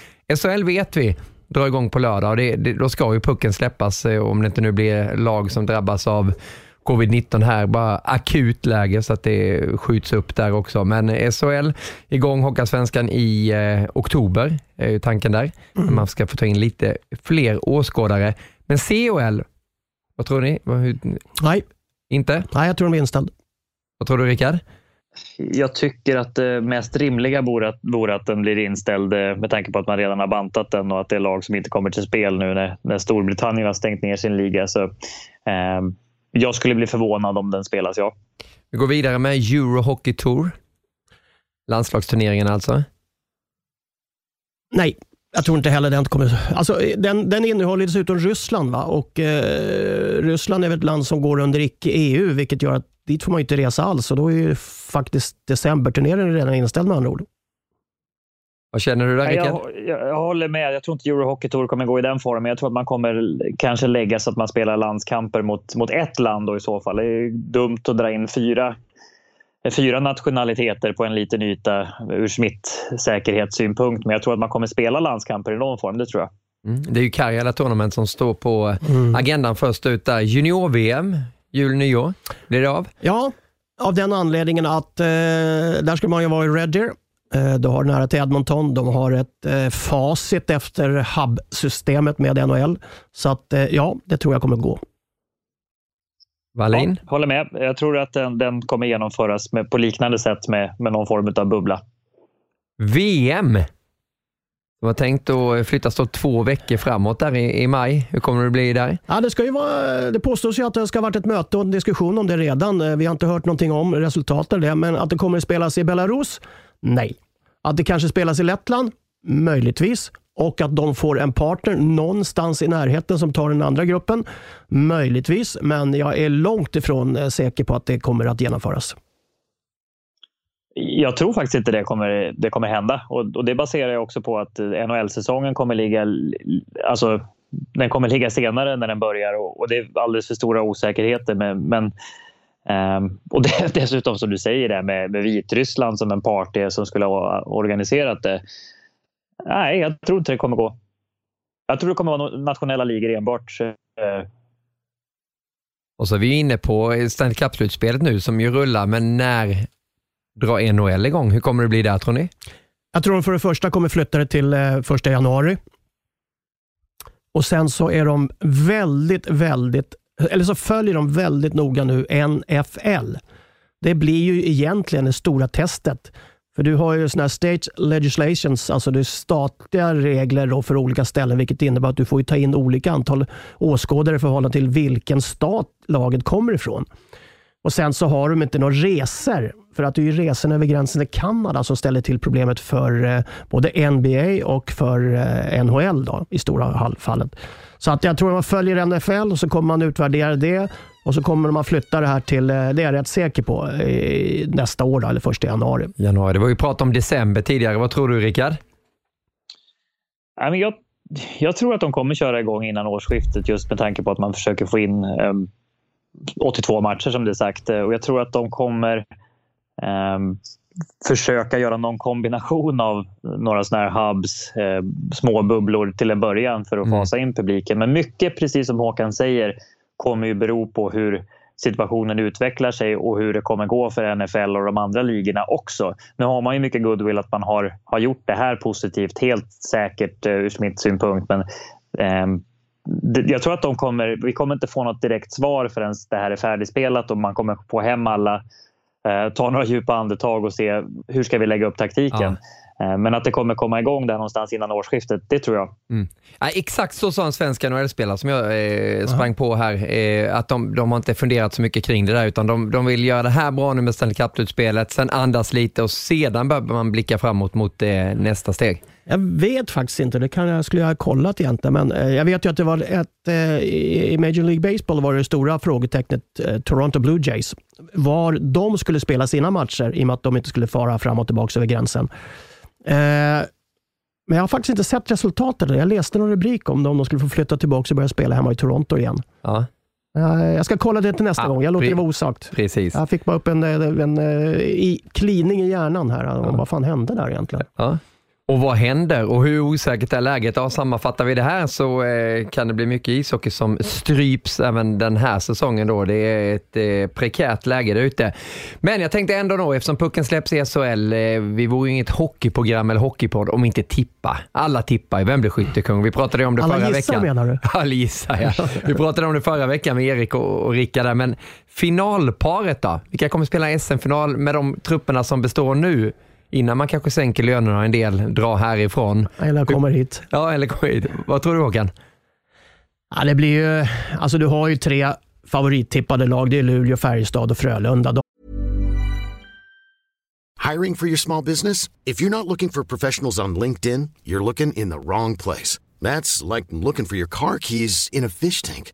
SHL vet vi drar igång på lördag och det, det, då ska ju pucken släppas eh, om det inte nu blir lag som drabbas av covid-19 här, bara akut läge så att det skjuts upp där också. Men eh, SHL igång Hockeyallsvenskan i eh, oktober, är ju tanken där. Man ska få ta in lite fler åskådare. Men CHL, vad tror ni? Hur, Nej, inte? nej, jag tror de är inställd. Vad tror du Rickard? Jag tycker att det mest rimliga vore att, vore att den blir inställd eh, med tanke på att man redan har bantat den och att det är lag som inte kommer till spel nu när, när Storbritannien har stängt ner sin liga. Så, ehm, jag skulle bli förvånad om den spelas, ja. Vi går vidare med Euro Hockey Tour. Landslagsturneringen alltså. Nej, jag tror inte heller den kommer... Alltså, den, den innehåller dessutom Ryssland va? och eh, Ryssland är väl ett land som går under icke-EU, vilket gör att dit får man inte resa alls och då är ju faktiskt decemberturneringen redan inställd med andra ord. Vad känner du där Rickard? jag, jag, jag håller med. Jag tror inte Euro Hockey Tour kommer gå i den formen. Jag tror att man kommer kanske lägga så att man spelar landskamper mot, mot ett land då i så fall. Det är ju dumt att dra in fyra fyra nationaliteter på en liten yta ur smittsäkerhetssynpunkt. Men jag tror att man kommer spela landskamper i någon form, det tror jag. Mm. Det är ju Karjala Tournament som står på mm. agendan först ut där. Junior-VM, jul, nyår, blir det av? Ja, av den anledningen att eh, där ska man ju vara i Red Deer. Eh, du har nära till Edmonton. De har ett eh, facit efter hub-systemet med NHL. Så att, eh, ja, det tror jag kommer gå. Wallin? Ja, håller med. Jag tror att den, den kommer genomföras med, på liknande sätt med, med någon form av bubbla. VM? Det var tänkt att flyttas då två veckor framåt där i, i, maj. Hur kommer det bli där? Ja, det, ska ju vara, det påstås ju att det ska ha varit ett möte och en diskussion om det redan. Vi har inte hört någonting om resultatet av det, men att det kommer att spelas i Belarus? Nej. Att det kanske spelas i Lettland? Möjligtvis. Och att de får en partner någonstans i närheten som tar den andra gruppen? Möjligtvis, men jag är långt ifrån eh, säker på att det kommer att genomföras. Jag tror faktiskt inte det kommer, det kommer hända. Och, och det baserar jag också på att eh, NHL-säsongen kommer ligga... Alltså, den kommer ligga senare när den börjar och, och det är alldeles för stora osäkerheter. Men, men um, och det, dessutom som du säger det med, med Vitryssland som en part som skulle ha organiserat det. Nej, jag tror inte det kommer gå. Jag tror det kommer vara nationella ligor enbart. Uh, och så är vi inne på Stanley Cup-slutspelet nu som ju rullar, men när drar NHL igång? Hur kommer det bli där tror ni? Jag tror de för det första kommer flytta det till eh, första januari. Och sen så är de väldigt, väldigt, eller så följer de väldigt noga nu NFL. Det blir ju egentligen det stora testet. För du har ju såna här state legislations, alltså det är statliga regler för olika ställen, vilket innebär att du får ta in olika antal åskådare i förhållande till vilken stat laget kommer ifrån. Och Sen så har de inte några resor, för att det är ju resorna över gränsen till Kanada som ställer till problemet för eh, både NBA och för eh, NHL då, i stora fallet. Så att jag tror att man följer NFL och så kommer man utvärdera det och så kommer man flytta det här till, eh, det är jag rätt säker på, nästa år då, eller första januari. Januari. Det var ju prat om december tidigare. Vad tror du Rickard? Jag, jag tror att de kommer köra igång innan årsskiftet just med tanke på att man försöker få in um 82 matcher som det är sagt eh, och jag tror att de kommer eh, försöka göra någon kombination av några sådana här hubs, eh, små bubblor till en början för att mm. fasa in publiken. Men mycket, precis som Håkan säger, kommer ju bero på hur situationen utvecklar sig och hur det kommer gå för NFL och de andra ligorna också. Nu har man ju mycket goodwill att man har, har gjort det här positivt, helt säkert uh, ur smittsynpunkt. Men um, jag tror att de kommer, vi kommer inte få något direkt svar förrän det här är färdigspelat och man kommer få hem alla, eh, ta några djupa andetag och se hur ska vi lägga upp taktiken. Ja. Eh, men att det kommer komma igång där någonstans innan årsskiftet, det tror jag. Mm. Ja, exakt så sa en svensk NHL-spelare som jag eh, sprang ja. på här, eh, att de, de har inte funderat så mycket kring det där, utan de, de vill göra det här bra nu med Stanley Cup-utspelet, sen andas lite och sedan behöver man blicka framåt mot eh, nästa steg. Jag vet faktiskt inte, det kan jag, skulle jag ha kollat egentligen, men eh, jag vet ju att det var ett, eh, i Major League Baseball var det stora frågetecknet eh, Toronto Blue Jays. Var de skulle spela sina matcher i och med att de inte skulle fara fram och tillbaka över gränsen. Men jag har faktiskt inte sett resultatet. Jag läste någon rubrik om det, om de skulle få flytta tillbaka och börja spela hemma i Toronto igen. Ja. Jag ska kolla det till nästa ja, gång. Jag låter det vara osagt. Precis. Jag fick bara upp en, en, en, en klining i hjärnan här. Ja. Vad fan hände där egentligen? Ja. Och vad händer och hur osäkert är läget? Ja, sammanfattar vi det här så eh, kan det bli mycket ishockey som stryps även den här säsongen. Då. Det är ett eh, prekärt läge där ute. Men jag tänkte ändå då, eftersom pucken släpps i SHL, eh, vi vore ju inget hockeyprogram eller hockeypodd om inte tippa. Alla tippar ju. Vem blir skyttekung? Vi pratade om det Alla förra gissar, veckan. menar du? Alla gissar, ja. Vi pratade om det förra veckan med Erik och, och Rickard. Men finalparet då? Vilka kommer spela SM-final med de trupperna som består nu? Innan man kanske sänker lönerna en del, drar härifrån. Eller kommer hit. Ja, eller kommer hit. Vad tror du Håkan? Ja, det blir ju, alltså du har ju tre favorittippade lag. Det är Luleå, Färjestad och Frölunda. Hiring for your small business? If you're not looking for professionals on LinkedIn, you're looking in the wrong place. That's like looking for your car keys in a fish tank.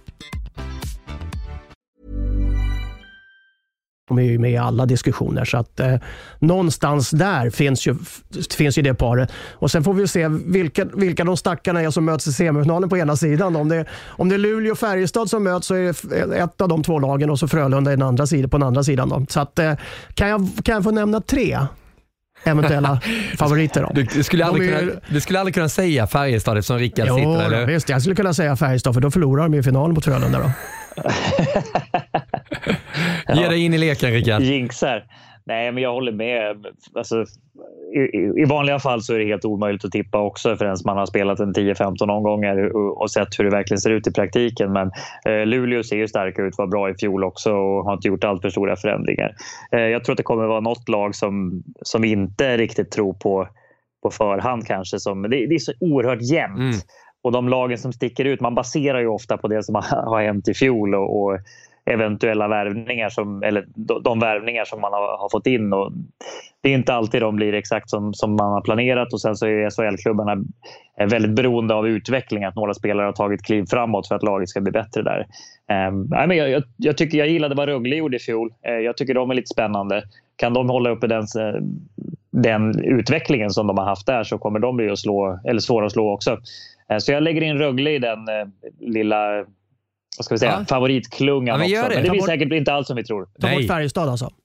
De är ju med i alla diskussioner, så att eh, någonstans där finns ju, finns ju det paret. Och Sen får vi se vilka, vilka de stackarna är som möts i semifinalen på ena sidan. Om det, om det är Luleå och Färjestad som möts så är det ett av de två lagen och så Frölunda den andra sidan, på den andra sidan. Då. Så att, eh, kan, jag, kan jag få nämna tre eventuella favoriter? Då? Du, du, skulle aldrig är- kunna, du skulle aldrig kunna säga Färjestad eftersom Rickard sitter, eller? visst, jag skulle kunna säga Färjestad, för då förlorar de i finalen mot Frölunda. Då. Ge dig in i leken Rickard. Jinxar. Nej, men jag håller med. Alltså, i, i, vanliga fall så är det helt omöjligt att tippa också förrän man har spelat en 10-15 omgångar och, och sett hur det verkligen ser ut i praktiken. Men eh, Luleå ser ju starka ut, var bra i fjol också och har inte gjort allt för stora förändringar. Eh, jag tror att det kommer vara något lag som, som vi inte riktigt tror på på förhand kanske. Som, det, det är så oerhört jämnt. Mm. Och de lagen som sticker ut, man baserar ju ofta på det som har, har hänt i fjol och, och eventuella värvningar som, eller de, värvningar som man har, har fått in. Och det är inte alltid de blir exakt som, som man har planerat och sen så är SHL-klubbarna väldigt beroende av utveckling, att några spelare har tagit kliv framåt för att laget ska bli bättre där. Um, men jag, jag, jag tycker jag gillade vad Rögle gjorde i fjol. Ehm, jag tycker de är lite spännande. Kan de hålla uppe den, den utvecklingen som de har haft där så kommer de bli att slå, eller svåra att slå också. Ehm, så jag lägger in Rögle i den eh, lilla vad ska vi säga, Ja. favoritklungan Ja, men gör också. det. Men det Ta blir bort- säkert inte alls som vi tror. Ta Nej. bort Färjestad alltså.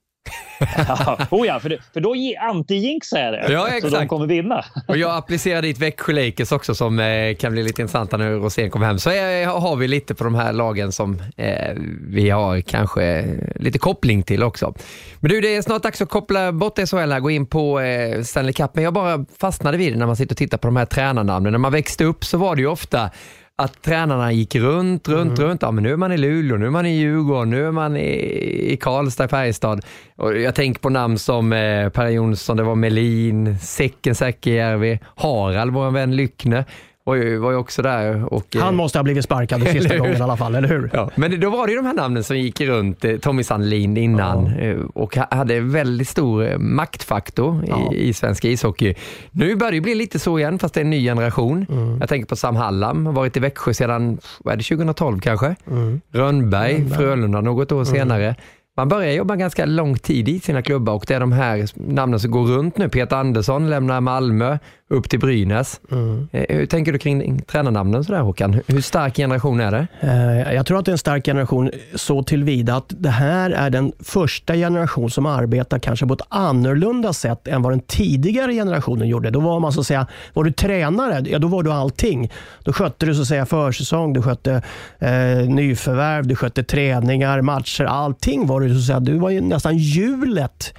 Ja, oh ja, för, det, för då anti-jinxar jag det. Ja, Så de exakt. kommer vinna. Och jag applicerar dit Växjö Lakers också som eh, kan bli lite intressanta nu Rosén kommer hem. Så eh, har vi lite på de här lagen som eh, vi har kanske lite koppling till också. Men du, det är snart dags att koppla bort SHL här, gå in på eh, Stanley Cup. Men jag bara fastnade vid det när man sitter och tittar på de här tränarnamnen. När man växte upp så var det ju ofta att tränarna gick runt, runt, runt. Ja, men nu är man i Luleå, nu är man i Djurgården, nu är man i, i Karlstad, Färjestad. Och jag tänker på namn som eh, Per Jonsson, det var Melin, Säcken Säckejärvi, Harald, vår vän Lyckne, var ju, var ju också där. Och, eh, Han måste ha blivit sparkad sista gången i alla fall, eller hur? Ja, men då var det ju de här namnen som gick runt, eh, Tommy Sandlin innan eh, och ha- hade väldigt stor eh, maktfaktor Ja. i, i svensk ishockey. Nu börjar det bli lite så igen, fast det är en ny generation. Mm. Jag tänker på Sam Hallam, varit i Växjö sedan, vad är det, 2012 kanske? Mm. Rönnberg, Frölunda något år senare. Man börjar jobba ganska lång tid i sina klubbar och det är de här namnen som går runt nu. Peter Andersson lämnar Malmö upp till Brynäs. Mm. Eh, Hur tänker du kring tränarnamnen sådär Håkan? Hur stark generation är det? Eh, Jag tror att det är en stark generation så tillvida att det här är den första generation som arbetar kanske på ett annorlunda sätt än vad den tidigare generationen gjorde. Då var man så att säga, var du tränare, ja då var du allting. Då skötte du så att säga försäsong, du skötte eh, nyförvärv, du skötte träningar, matcher, allting var du så att säga. Du var ju nästan hjulet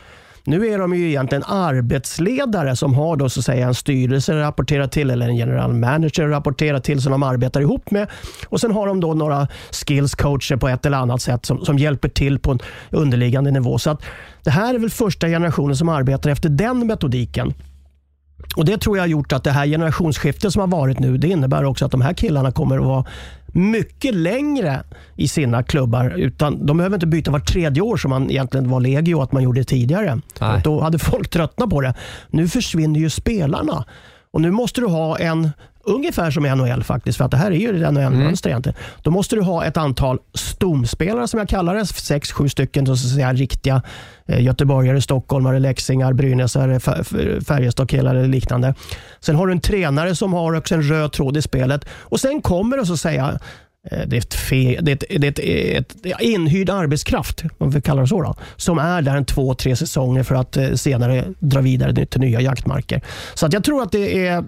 nu är de ju egentligen arbetsledare som har då så att säga en styrelse att rapportera till eller en general manager att rapportera till som de arbetar ihop med. Och Sen har de då några skills coacher på ett eller annat sätt som, som hjälper till på en underliggande nivå. Så att Det här är väl första generationen som arbetar efter den metodiken. Och Det tror jag har gjort att det här generationsskiftet som har varit nu, det innebär också att de här killarna kommer att vara mycket längre i sina klubbar. Utan De behöver inte byta var tredje år som man egentligen var legio att man gjorde tidigare. Nej. Då hade folk tröttnat på det. Nu försvinner ju spelarna. Och Nu måste du ha en, ungefär som i NHL faktiskt, för att det här är ju ett NHL-mönster egentligen. Då måste du ha ett antal stomspelare som jag kallar det, sex, sju stycken så att säga, riktiga eh, göteborgare, stockholmare, leksingar, brynäsare, Fär- Färjestadkillar eller liknande. Sen har du en tränare som har också en röd tråd i spelet och sen kommer det så att säga Eh, det är, ett fe, det, är ett, det, är ett, ett inhyrd arbetskraft, om vi kallar det så, då, som är där en två, tre säsonger för att eh, senare dra vidare till nya jaktmarker. Så att jag tror att det är eh,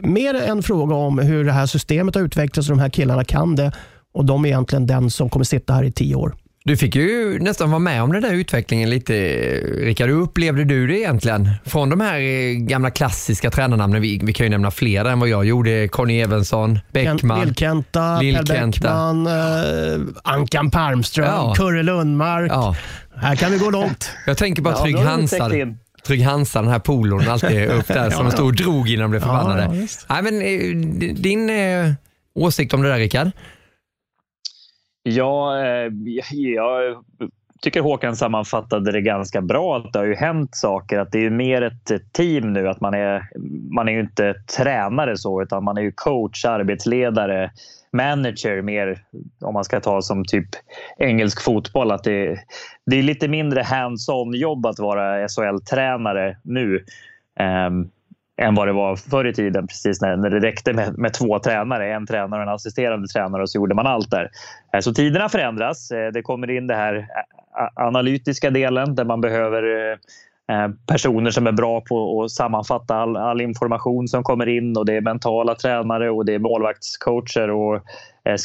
mer en fråga om hur det här systemet har utvecklats och de här killarna kan det och de är egentligen den som kommer sitta här i tio år. Du fick ju nästan vara med om den där utvecklingen lite. Rickard, hur upplevde du det egentligen? Från de här eh, gamla klassiska tränarnamnen, vi, vi kan ju nämna fler än vad jag gjorde. Conny Evensson, Bäckman. Lill-Kenta, Per Bäckman, eh, Ankan Palmström, ja. Kurre Lundmark. Ja. Här kan vi gå långt. Jag tänker bara Trygg ja, Hansa. Trygg Hansa, den här polon, alltid upp där som en stor drog innan de blev förbannade. Ja, Nej, men, eh, din eh, åsikt om det där Rickard? Ja, eh, jag tycker Håkan sammanfattade det ganska bra. Att det har ju hänt saker. Att det är mer ett team nu. Att man är, man är ju inte tränare så, utan man är ju coach, arbetsledare, manager mer om man ska ta som typ engelsk fotboll. Att det, det är lite mindre hands-on jobb att vara SHL-tränare nu. Um, än vad det var förr i tiden, precis när, när det räckte med, med två tränare. En tränare och en assisterande tränare och så gjorde man allt där. Eh, så tiderna förändras. Eh, det kommer in den här eh, analytiska delen där man behöver personer som är bra på att sammanfatta all, all, information som kommer in och det är mentala tränare och det är målvaktscoacher och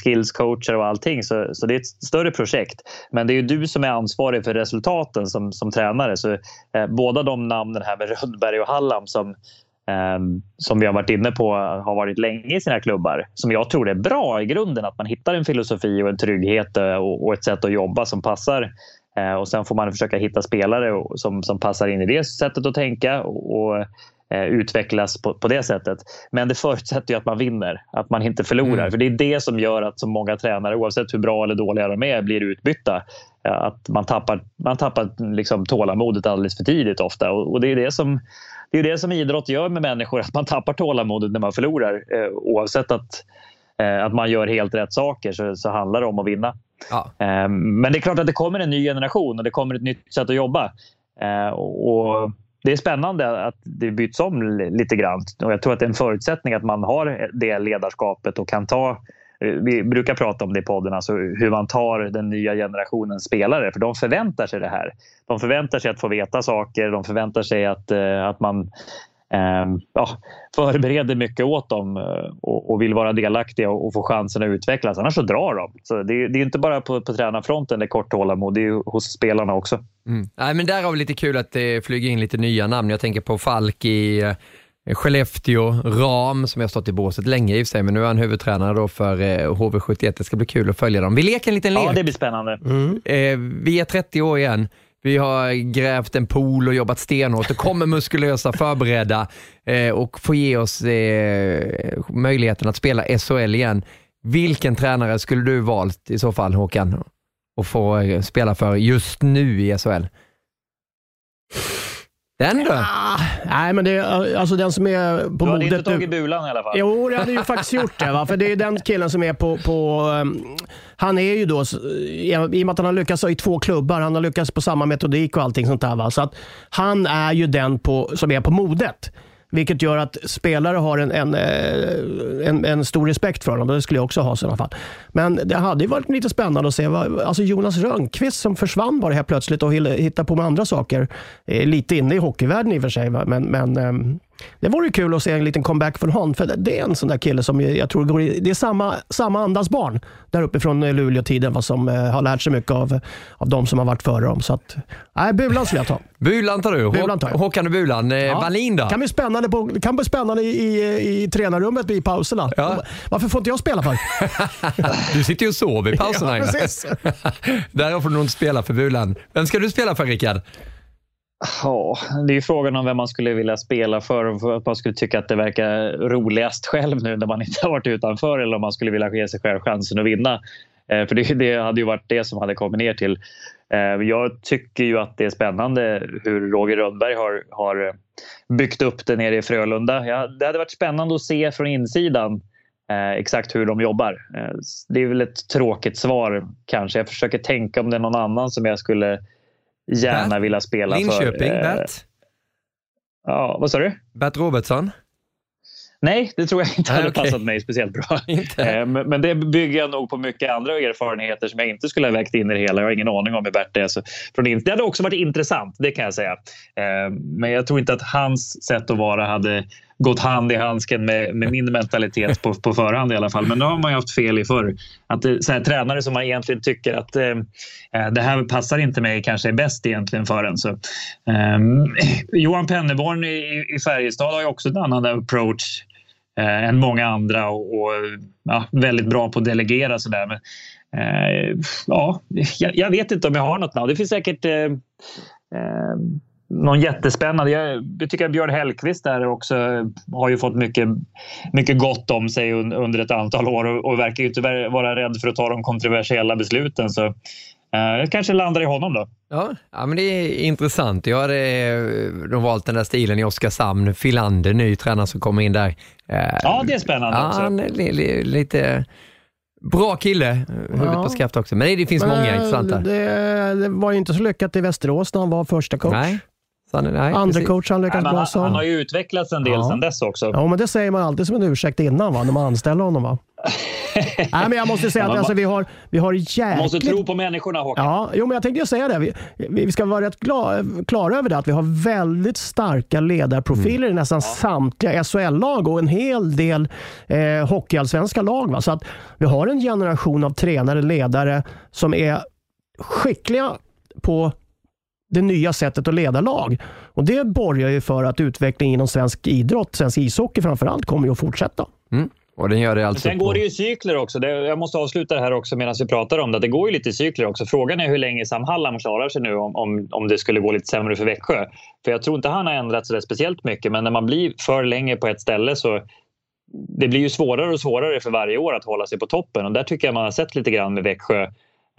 skillscoacher och allting. Så, så det är ett större projekt. Men det är ju du som är ansvarig för resultaten som, som tränare. Så eh, båda de namnen här med Rönnberg och Hallam som Ehm, som vi har varit inne på har varit länge i sina klubbar. Som jag tror är bra i grunden. Att man hittar en filosofi och en trygghet eh, och ett sätt att jobba som passar. Eh, och Sen får man försöka hitta spelare som, som passar in i det sättet att tänka och, utvecklas på, på det sättet. Men det förutsätter ju att man vinner, att man inte förlorar. Mm. För Det är det som gör att så många tränare, oavsett hur bra eller dåliga de är, blir utbytta. Att man tappar, man tappar liksom tålamodet alldeles för tidigt ofta. Och, och det är det som det är det som idrott gör med människor, att man tappar tålamodet när man förlorar. Eh, oavsett att, eh, att man gör helt rätt saker så, så handlar det om att vinna. Ja. Eh, men det är klart att det kommer en ny generation och det kommer ett nytt sätt att jobba. Eh, och det är spännande att det byts om lite grann. Och jag tror att det är en förutsättning att man har det ledarskapet och kan ta eh, vi brukar prata om det i podden, alltså hur man tar den nya generationens spelare. För de förväntar sig det här. De förväntar sig att få veta saker. De förväntar sig att, eh, att man ja, förbereder mycket åt dem eh, och, och vill vara delaktiga och, och få chansen att utvecklas. Annars så drar de. Så det, det är inte bara på, på tränarfronten det är kort tålamod, det är hos spelarna också. Mm. Nej, men där har vi lite kul att det flyger in lite nya namn. Jag tänker på Falk i Skellefteå, Ram, som jag stått i båset länge i sig, men nu är han huvudtränare då för HV71. Eh, det ska bli kul att följa dem. Vi leker en liten lek. Ja, det blir spännande. Mm. Eh, vi är 30 år igen. Vi har grävt en pool och jobbat stenhårt och kommer muskulösa, förberedda eh, och får ge oss eh, möjligheten att spela SHL igen. Vilken tränare skulle du valt i så fall, Håkan, att få eh, spela för just nu i SHL? Den då? Ja, nej, men det alltså den som är på modet... Du hade inte tagit Bulan i alla fall? Jo, jag hade ju faktiskt gjort det. Va? För det är den killen som är på... på um, han är ju då, i och med att han har lyckats i två klubbar, han har lyckats på samma metodik och allting sånt där. Va? Så att han är ju den på, som är på modet. Vilket gör att spelare har en, en, eh, en, en stor respekt för honom. Det skulle jag också ha i sådana fall. Men det hade ju varit lite spännande att se. Vad, alltså Jonas Rönnqvist som försvann bara helt plötsligt och hittade på med andra saker. Lite inne i hockeyvärlden i och för sig. Men, men ehm, det vore kul att se en liten comeback från honom. För det är en sån där kille som jag tror går i, Det är samma, samma andas barn där uppe från eh, Luleå-tiden som eh, har lärt sig mycket av, av de som har varit före dem. Så att, nej, Bulan skulle jag ta. Bulan tar du. Bulan tar Håkan och Bulan. Eh, ja. Wallin då? Kan bli spännande, på, kan bli spännande i, i, i tränarrummet i pauserna. Ja. Varför får inte jag spela för? du sitter ju och sover i pauserna. Ja, precis. Där får du nog inte spela för Bulan. Vem ska du spela för, Rickard? Ja, det är ju frågan om vem man skulle vilja spela för. och att man skulle tycka att det verkar roligast själv nu när man inte har varit utanför eller om man skulle vilja ge sig själv chansen att vinna. Eh, för det, det hade ju varit det som hade kommit ner till. Eh, jag tycker ju att det är spännande hur Roger Rönnberg har, har eh, byggt upp det nere i Frölunda. Ja, det hade varit spännande att se från insidan eh, exakt hur de jobbar. Eh, det är väl ett tråkigt svar kanske. Jag försöker tänka om det är någon annan som jag skulle gärna Bert? vilja spela Linköping, för. Linköping, eh, Bert? Ja, vad sa du? Bert Robertsson? Nej, det tror jag inte hade okay. passat mig speciellt bra. Eh, men det bygger jag nog på mycket andra erfarenheter som jag inte skulle ha vägt in i det hela. Jag har ingen aning om hur Bert är. Så från det hade också varit intressant, det kan jag säga. Eh, men jag tror inte att hans sätt att vara hade gått hand i handsken med, med min mentalitet på, på förhand i alla fall. Men nu har man ju haft fel i förr. Att det, så här, tränare som man egentligen tycker att eh, eh det här passar inte mig kanske är bäst egentligen för en. Så, eh, Johan Penneborn i, i Färjestad har ju också en annan approach eh, än många andra och, och ja, väldigt bra på att delegera sådär. Men, eh, ja, jag, jag, vet inte om jag har något namn. Det finns säkert eh, eh någon jättespännande. Jag, jag tycker att Björn Hellkvist där också har ju fått mycket, mycket gott om sig under ett antal år och, och verkar ju inte vara rädd för att ta de kontroversiella besluten. Så jag eh, kanske landar i honom då. Ja, ja, men det är intressant. Jag hade de valt den där stilen i Oskarshamn. Filander, ny tränare som kommer in där. Eh, ja, det är spännande ja, också. Han är lite bra kille, huvudet ja. på skaft också. Men det finns men många intressanta. Det, det, var ju inte så lyckat i Västerås när han var första coach. Nej. Andra coach han lyckats bra som. Han har ju utvecklats en del ja. sedan dess också. Ja, men det säger man alltid som en ursäkt innan va, när man anställer honom. Va? Nej, men jag måste säga att alltså, vi har, vi har jäkligt... Man måste tro på människorna Håkan. Ja, jo, men jag tänkte ju säga det. Vi, vi ska vara rätt klara över det, att vi har väldigt starka ledarprofiler mm. i nästan ja. samtliga SHL-lag och en hel del eh, hockeyallsvenska lag. Va? Så att vi har en generation av tränare, ledare som är skickliga på det nya sättet att leda lag. Och Det borgar ju för att utvecklingen inom svensk idrott, svensk ishockey framförallt, kommer att fortsätta. Mm. Och den gör det alltså Sen går det ju cykler också. Det, jag måste avsluta det här också medan vi pratar om det. Det går ju lite cykler också. Frågan är hur länge Sam Hallam klarar sig nu om, om, om det skulle gå lite sämre för Växjö. För jag tror inte han har ändrat sig speciellt mycket, men när man blir för länge på ett ställe så det blir ju svårare och svårare för varje år att hålla sig på toppen och där tycker jag man har sett lite grann med Växjö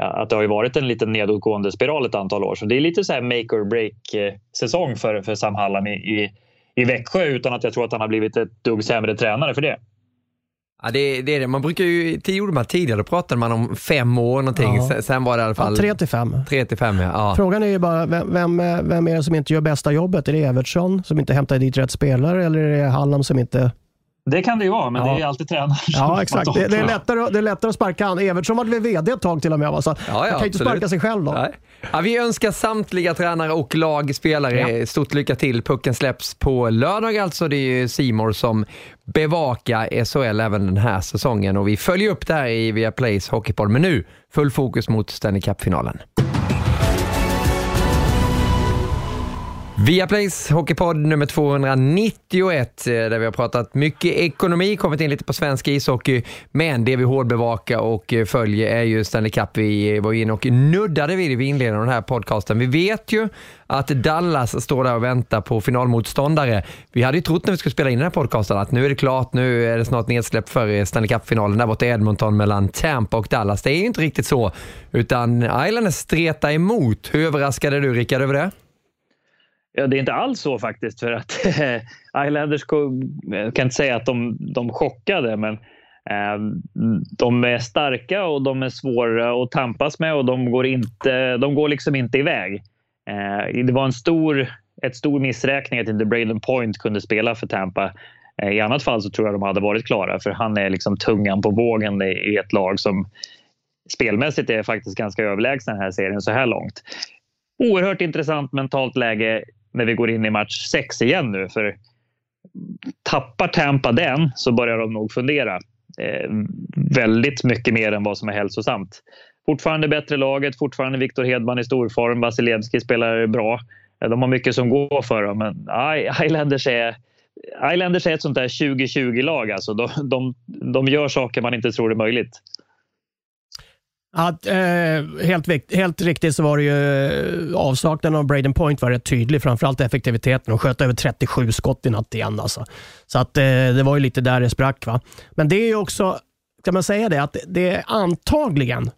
att det har ju varit en liten nedåtgående spiral ett antal år. Så det är lite så här make or break eh, säsong för, för Sam Hallam i, i, i Växjö utan att jag tror att han har blivit ett dugg sämre tränare för det. Ja, det, det är det. Man brukar ju, det gjorde man tidigare, då pratade man om fem år någonting. Ja. Sen var det i alla fall... Ja, tre till fem. Tre till fem, ja. Frågan är ju bara, vem, vem, vem är det som inte gör bästa jobbet? Är det Evertsson som inte hämtar dit rätt spelare eller är det Hallam som inte det kan det ju vara, men ja. det är alltid tränaren Ja, exakt. Det, det, är lättare, det är lättare att sparka han. Evertsson var väl VD ett tag till och med, va? så ja, ja, han kan ju inte sparka sig själv då. Ja, vi önskar samtliga tränare och lagspelare ja. stort lycka till. Pucken släpps på lördag alltså. Det är ju Simor som bevakar SHL även den här säsongen och vi följer upp det här i Viaplays Hockeypodd. Men nu, full fokus mot Stanley Cup-finalen. Viaplays Hockeypodd nummer 291 eh, där vi har pratat mycket ekonomi, kommit in lite på svensk ishockey, men det vi hårdbevakar och eh, följer är ju Stanley Cup. Vi var inne och nuddade vid det vid inledningen av den här podcasten. Vi vet ju att Dallas står där och väntar på finalmotståndare. Vi hade ju trott när vi skulle spela in den här podcasten att nu är det klart, nu är det snart nedsläpp för eh, Stanley Cup-finalen där borta i Edmonton mellan Tampa och Dallas. Det är ju inte riktigt så, utan Islanders stretar emot. Hur överraskade är du Rickard över det? Ja, det är inte alls så faktiskt för att Islanders jag kan inte säga att de, de chockade men ehm, de är starka och de är svåra att tampas med och de går, inte, de går liksom inte iväg. Eh, det var en stor, ett stor missräkning att inte Braden Point kunde spela för Tampa. Eh, I annat fall så tror jag de hade varit klara för han är liksom tungan på vågen i ett lag som spelmässigt är faktiskt ganska överlägsen den här serien så här långt. Oerhört intressant mentalt läge när vi går in i match 6 igen nu. För tappar Tampa den så börjar de nog fundera eh, väldigt mycket mer än vad som är hälsosamt. Fortfarande bättre laget, fortfarande Viktor Hedman i storform. Vasilevski spelar bra. De har mycket som går för dem, men Islanders är, Islanders är ett sånt där 2020-lag. Alltså. De, de, de gör saker man inte tror är möjligt. Att, eh, helt, helt riktigt så var det ju eh, avsaknaden av Braden Point var rätt tydlig. Framförallt effektiviteten. De sköt över 37 skott i natt igen. Alltså. Så att, eh, det var ju lite där det sprack. Va? Men det är ju också, kan man säga det, att det antagligen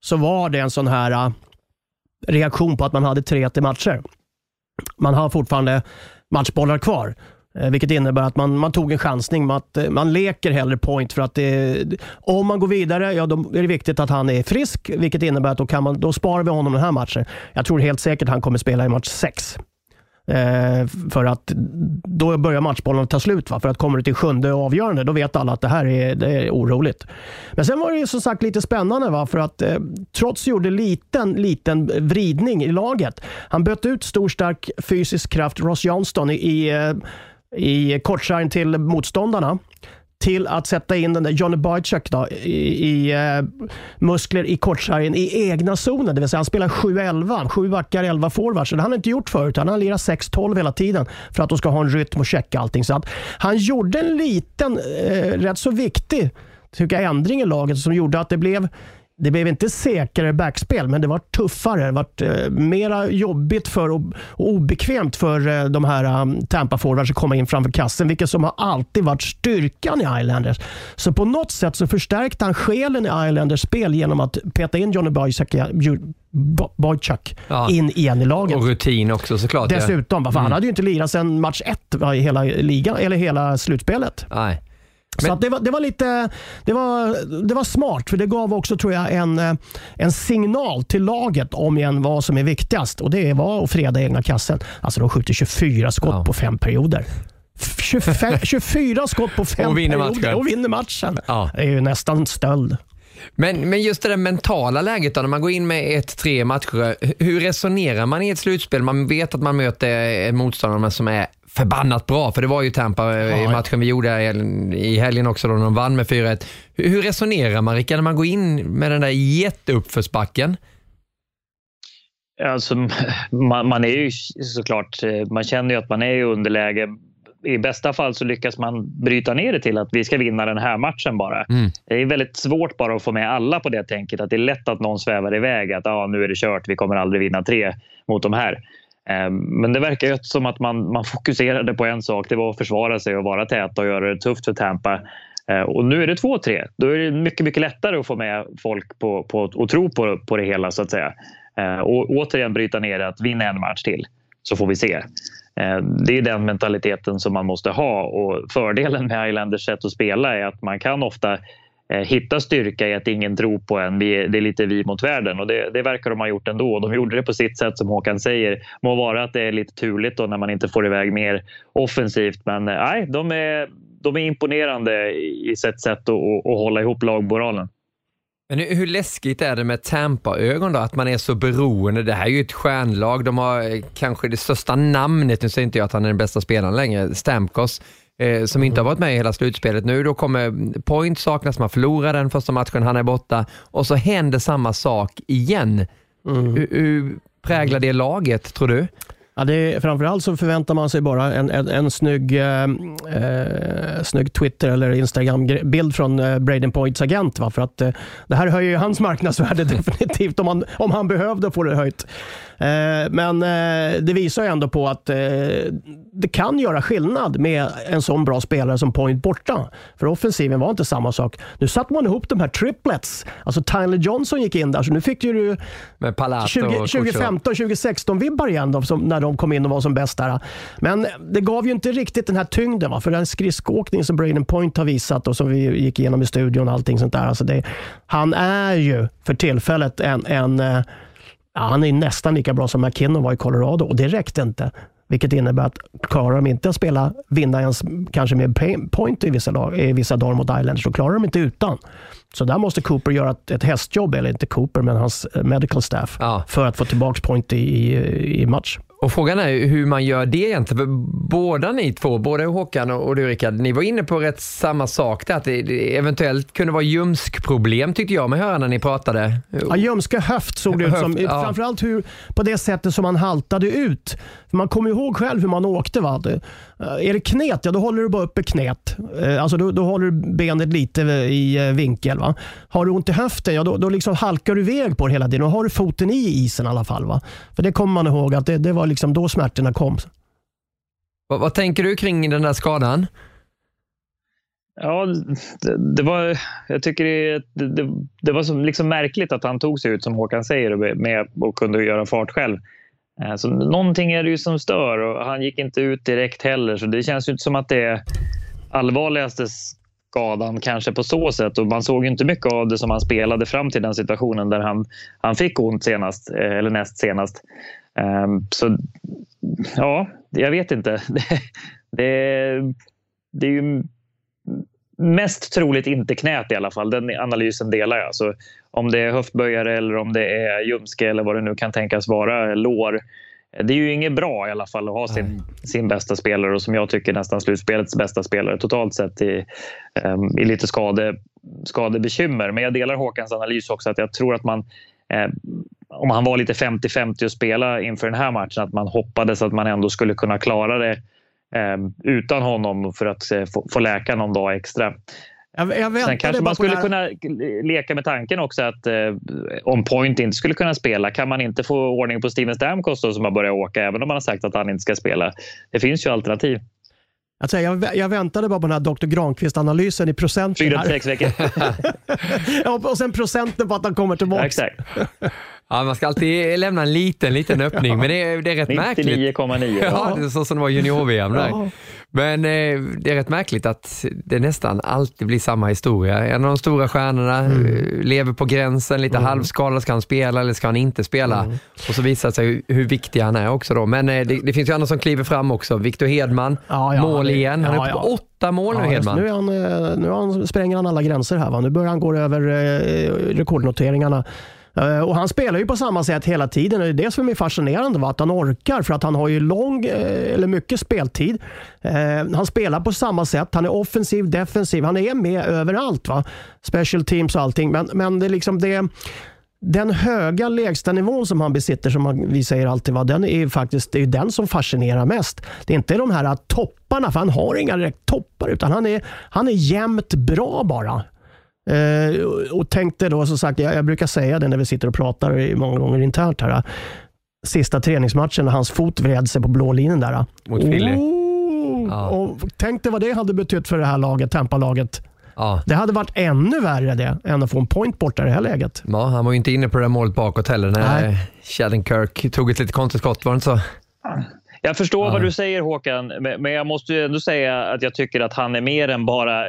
så var det en sån här uh, reaktion på att man hade tre till matcher. Man har fortfarande matchbollar kvar. Eh, vilket innebär att man, man tog en chansning. Man, att, eh, man leker hellre point för att det, om man går vidare, ja, då är det viktigt att han är frisk. Vilket innebär att då, kan man, då sparar vi honom den här matchen. Jag tror helt säkert att han kommer spela i match 6. Eh, för att då börjar matchbollen ta slut. Va? För att kommer det till sjunde avgörande, då vet alla att det här är, det är oroligt. Men sen var det ju som sagt lite spännande. Va? För att eh, Trots gjorde liten, liten vridning i laget. Han bytte ut stor, stark fysisk kraft, Ross Johnston, i, i eh, i kortsargen till motståndarna till att sätta in den där Johnny Boychuk då, i, i uh, muskler i kortsargen i egna zonen. Det vill säga han spelar 7-11, 7 backar, 11 forwards. Det har han inte gjort förut. Han har lirat 6-12 hela tiden för att de ska ha en rytm och checka allting. Så att han gjorde en liten, uh, rätt så viktig tycker jag, ändring i laget som gjorde att det blev det blev inte säkrare backspel, men det var tuffare. Det var eh, mera jobbigt för och, obekvämt för eh, de här um, Tampa-forwards att komma in framför kassen, vilket som har alltid varit styrkan i Islanders. Så på något sätt så förstärkte han själen i Islanders spel genom att peta in Johnny Boychuk, Boychuk ja. in igen i laget. Och rutin också såklart. Dessutom, ja. för mm. han hade ju inte lirat sedan match ett i hela ligan, eller hela slutspelet. Nej. Så det, var, det, var, lite, det, var, det var smart, för det gav också tror jag en, eh, en signal till laget om igen vad som är viktigast. Och Det var att freda egna kassen. Alltså de skjuter 24 skott ja. på fem perioder. 25, 24 skott på fem och vinner perioder matchen. och vinner matchen. Ja. Det är ju nästan stöld. Men, men just det där mentala läget då, när man går in med ett tre matcher. Hur resonerar man i ett slutspel? Man vet att man möter en motståndare som är förbannat bra, för det var ju Tampa ja, i matchen vi gjorde i helgen också då de vann med 4-1. Hur resonerar man Rickard när man går in med den där jätteuppförsbacken? Alltså, man, man, är ju såklart, man känner ju att man är i underläge. I bästa fall så lyckas man bryta ner det till att vi ska vinna den här matchen bara. Mm. Det är väldigt svårt bara att få med alla på det tänket. Att det är lätt att någon svävar iväg. Att ah, nu är det kört, vi kommer aldrig vinna tre mot de här. Ehm, men det verkar ju som att man, man fokuserade på en sak. Det var att försvara sig och vara tät och göra det tufft för Tampa. Ehm, och nu är det 2-3. Då är det mycket, mycket lättare att få med folk på, på, och tro på, på det hela så att säga. Ehm, och återigen bryta ner det att vinna en match till så får vi se. Det är den mentaliteten som man måste ha och fördelen med Islanders sätt att spela är att man kan ofta Eh, hitta styrka i att ingen tror på en. det är lite vi mot världen och det, det verkar de ha gjort ändå. De gjorde det på sitt sätt som Håkan säger. Må vara att det är lite turligt då när man inte får iväg mer offensivt men eh, nej, de är, de är imponerande i sitt sätt att, att, att hålla ihop lagmoralen. Men hur läskigt är det med Tampa-ögon då, att man är så beroende? Det här är ju ett stjärnlag, de har eh, kanske det största namnet, nu säger inte jag att han är den bästa spelaren längre, Stamkos, eh, som inte har varit med i hela slutspelet nu. Då kommer point saknas, man förlorar den första matchen, han är borta och så händer samma sak igen. Mm. Hur, hur präglar det laget, tror du? Ja, det är, framförallt så förväntar man sig bara en, en, en snygg, eh, eh, snygg Twitter eller Instagram-bild från eh, Braden Points agent. Va? För att, eh, det här höjer ju hans marknadsvärde definitivt om han, om han behövde få det höjt. Eh, men eh, det visar ju ändå på att eh, det kan göra skillnad med en sån bra spelare som Point borta. För offensiven var inte samma sak. Nu satte man ihop de här triplets. Alltså Tyler Johnson gick in där, så nu fick ju du 20, 2015, 2016 vibbar igen då, som, när de kom in och var som bäst där. Men det gav ju inte riktigt den här tyngden. Va? För den skridskoåkning som Braden Point har visat och som vi gick igenom i studion och allting sånt där. Alltså det, han är ju för tillfället en, en Ja, han är nästan lika bra som McKinnon var i Colorado och det räckte inte. Vilket innebär att klarar de inte att spela, vinna ens kanske med point i vissa, lag, i vissa dagar mot Islanders, så klarar de inte utan. Så där måste Cooper göra ett, ett hästjobb, eller inte Cooper, men hans eh, medical staff, ja. för att få tillbaka point i, i, i match. Och Frågan är hur man gör det egentligen. För båda ni två, både Håkan och du Rickard, ni var inne på rätt samma sak där, att det eventuellt kunde vara ljumskproblem tyckte jag med höra när ni pratade. Ja, ljumska höft såg det ut som. Ja. Framförallt hur, på det sättet som man haltade ut. För man kommer ihåg själv hur man åkte. Va? Det, är det knät, ja då håller du bara uppe knät. Eh, alltså då, då håller du benet lite i eh, vinkel. Va? Har du ont i höften, ja då, då liksom halkar du iväg på det hela tiden. Då har du foten i isen i alla fall. Va? För det kommer man ihåg att det, det var liksom då smärtorna kom. Vad, vad, tänker du kring den där skadan? Ja, det, det var, jag tycker det, det, det var så liksom märkligt att han tog sig ut som Håkan säger med och kunde göra fart själv. Eh, så någonting är det ju som stör och han gick inte ut direkt heller så det känns ju inte som att det är allvarligaste skadan kanske på så sätt och man såg inte mycket av det som han spelade fram till den situationen där han, han fick ont senast eh, eller näst senast. Ehm, så ja, jag vet inte. Det, det, det är ju mest troligt inte knät i alla fall. Den analysen delar jag. Så om det är höftböjare eller om det är ljumske eller vad det nu kan tänkas vara, lår. det är ju inget bra i alla fall att ha sin, sin bästa spelare och som jag tycker nästan slutspelets bästa spelare totalt sett i, um, i lite skade, skadebekymmer. Men jag delar Håkans analys också att jag tror att man eh, om han var lite 50-50 att spela inför den här matchen att man hoppades att man ändå skulle kunna klara det utan honom för att eh, få, få läka någon dag extra. Jag, jag Sen kanske man skulle kunna leka med tanken också att eh, om Point inte skulle kunna spela, kan man inte få ordning på Steven Stamkos som har börjat åka, även om man har sagt att han inte ska spela? Det finns ju alternativ. Alltså jag, jag väntade bara på den här Dr. Granqvist-analysen i procent. Fyra till sex veckor. ja, och sen procenten på att han kommer tillbaka. Ja, exakt. Ja, man ska alltid lämna en liten, liten öppning, men det är, det är rätt märkligt. 99,9. Ja, det är så som det var junior-VM där. Ja. Men eh, det är rätt märkligt att det nästan alltid blir samma historia. En av de stora stjärnorna eh, lever på gränsen, lite halvskadad. Ska han spela eller ska han inte spela? Och så visar det sig hur, hur viktig han är också. Då. Men eh, det, det finns ju andra som kliver fram också. Victor Hedman, Ja, ja, mål igen. Han är ja, uppe på ja. åtta mål nu, Ja, Hedman. Nu, är han, eh, nu är han, spränger han alla gränser här. Va? Nu börjar han gå över eh, rekordnoteringarna. Eh, och Han spelar ju på samma sätt hela tiden. Det är det som är fascinerande, va? att han orkar. För att han har ju lång, eh, eller mycket speltid. Eh, han spelar på samma sätt. Han är offensiv, defensiv. Han är med överallt. Va? Special teams och allting. Men, men det är liksom det den höga lägsta nivån som han besitter, som vi säger alltid, va, den är ju faktiskt det är ju den som fascinerar mest. Det är inte de här topparna, för han har inga direkt toppar, utan han är, han är jämnt bra bara. Eh, och tänkte då, som sagt, jag, jag brukar säga det när vi sitter och pratar i- många gånger internt här. Sista träningsmatchen när hans fot vred sig på blå linjen där. Mot Philly. Oh, Ja. och tänk dig vad det hade betytt för det här laget, Tampa-laget. Ja. Det hade varit ännu värre det, än att få en point borta i det här läget. Ja, han var ju inte inne på det där målet bakåt heller när Nej. Shattenkirk tog ett lite konstigt skott, var det inte så? Jag förstår Ja. vad du säger Håkan, men men jag måste ju ändå säga att jag tycker att han är mer än bara,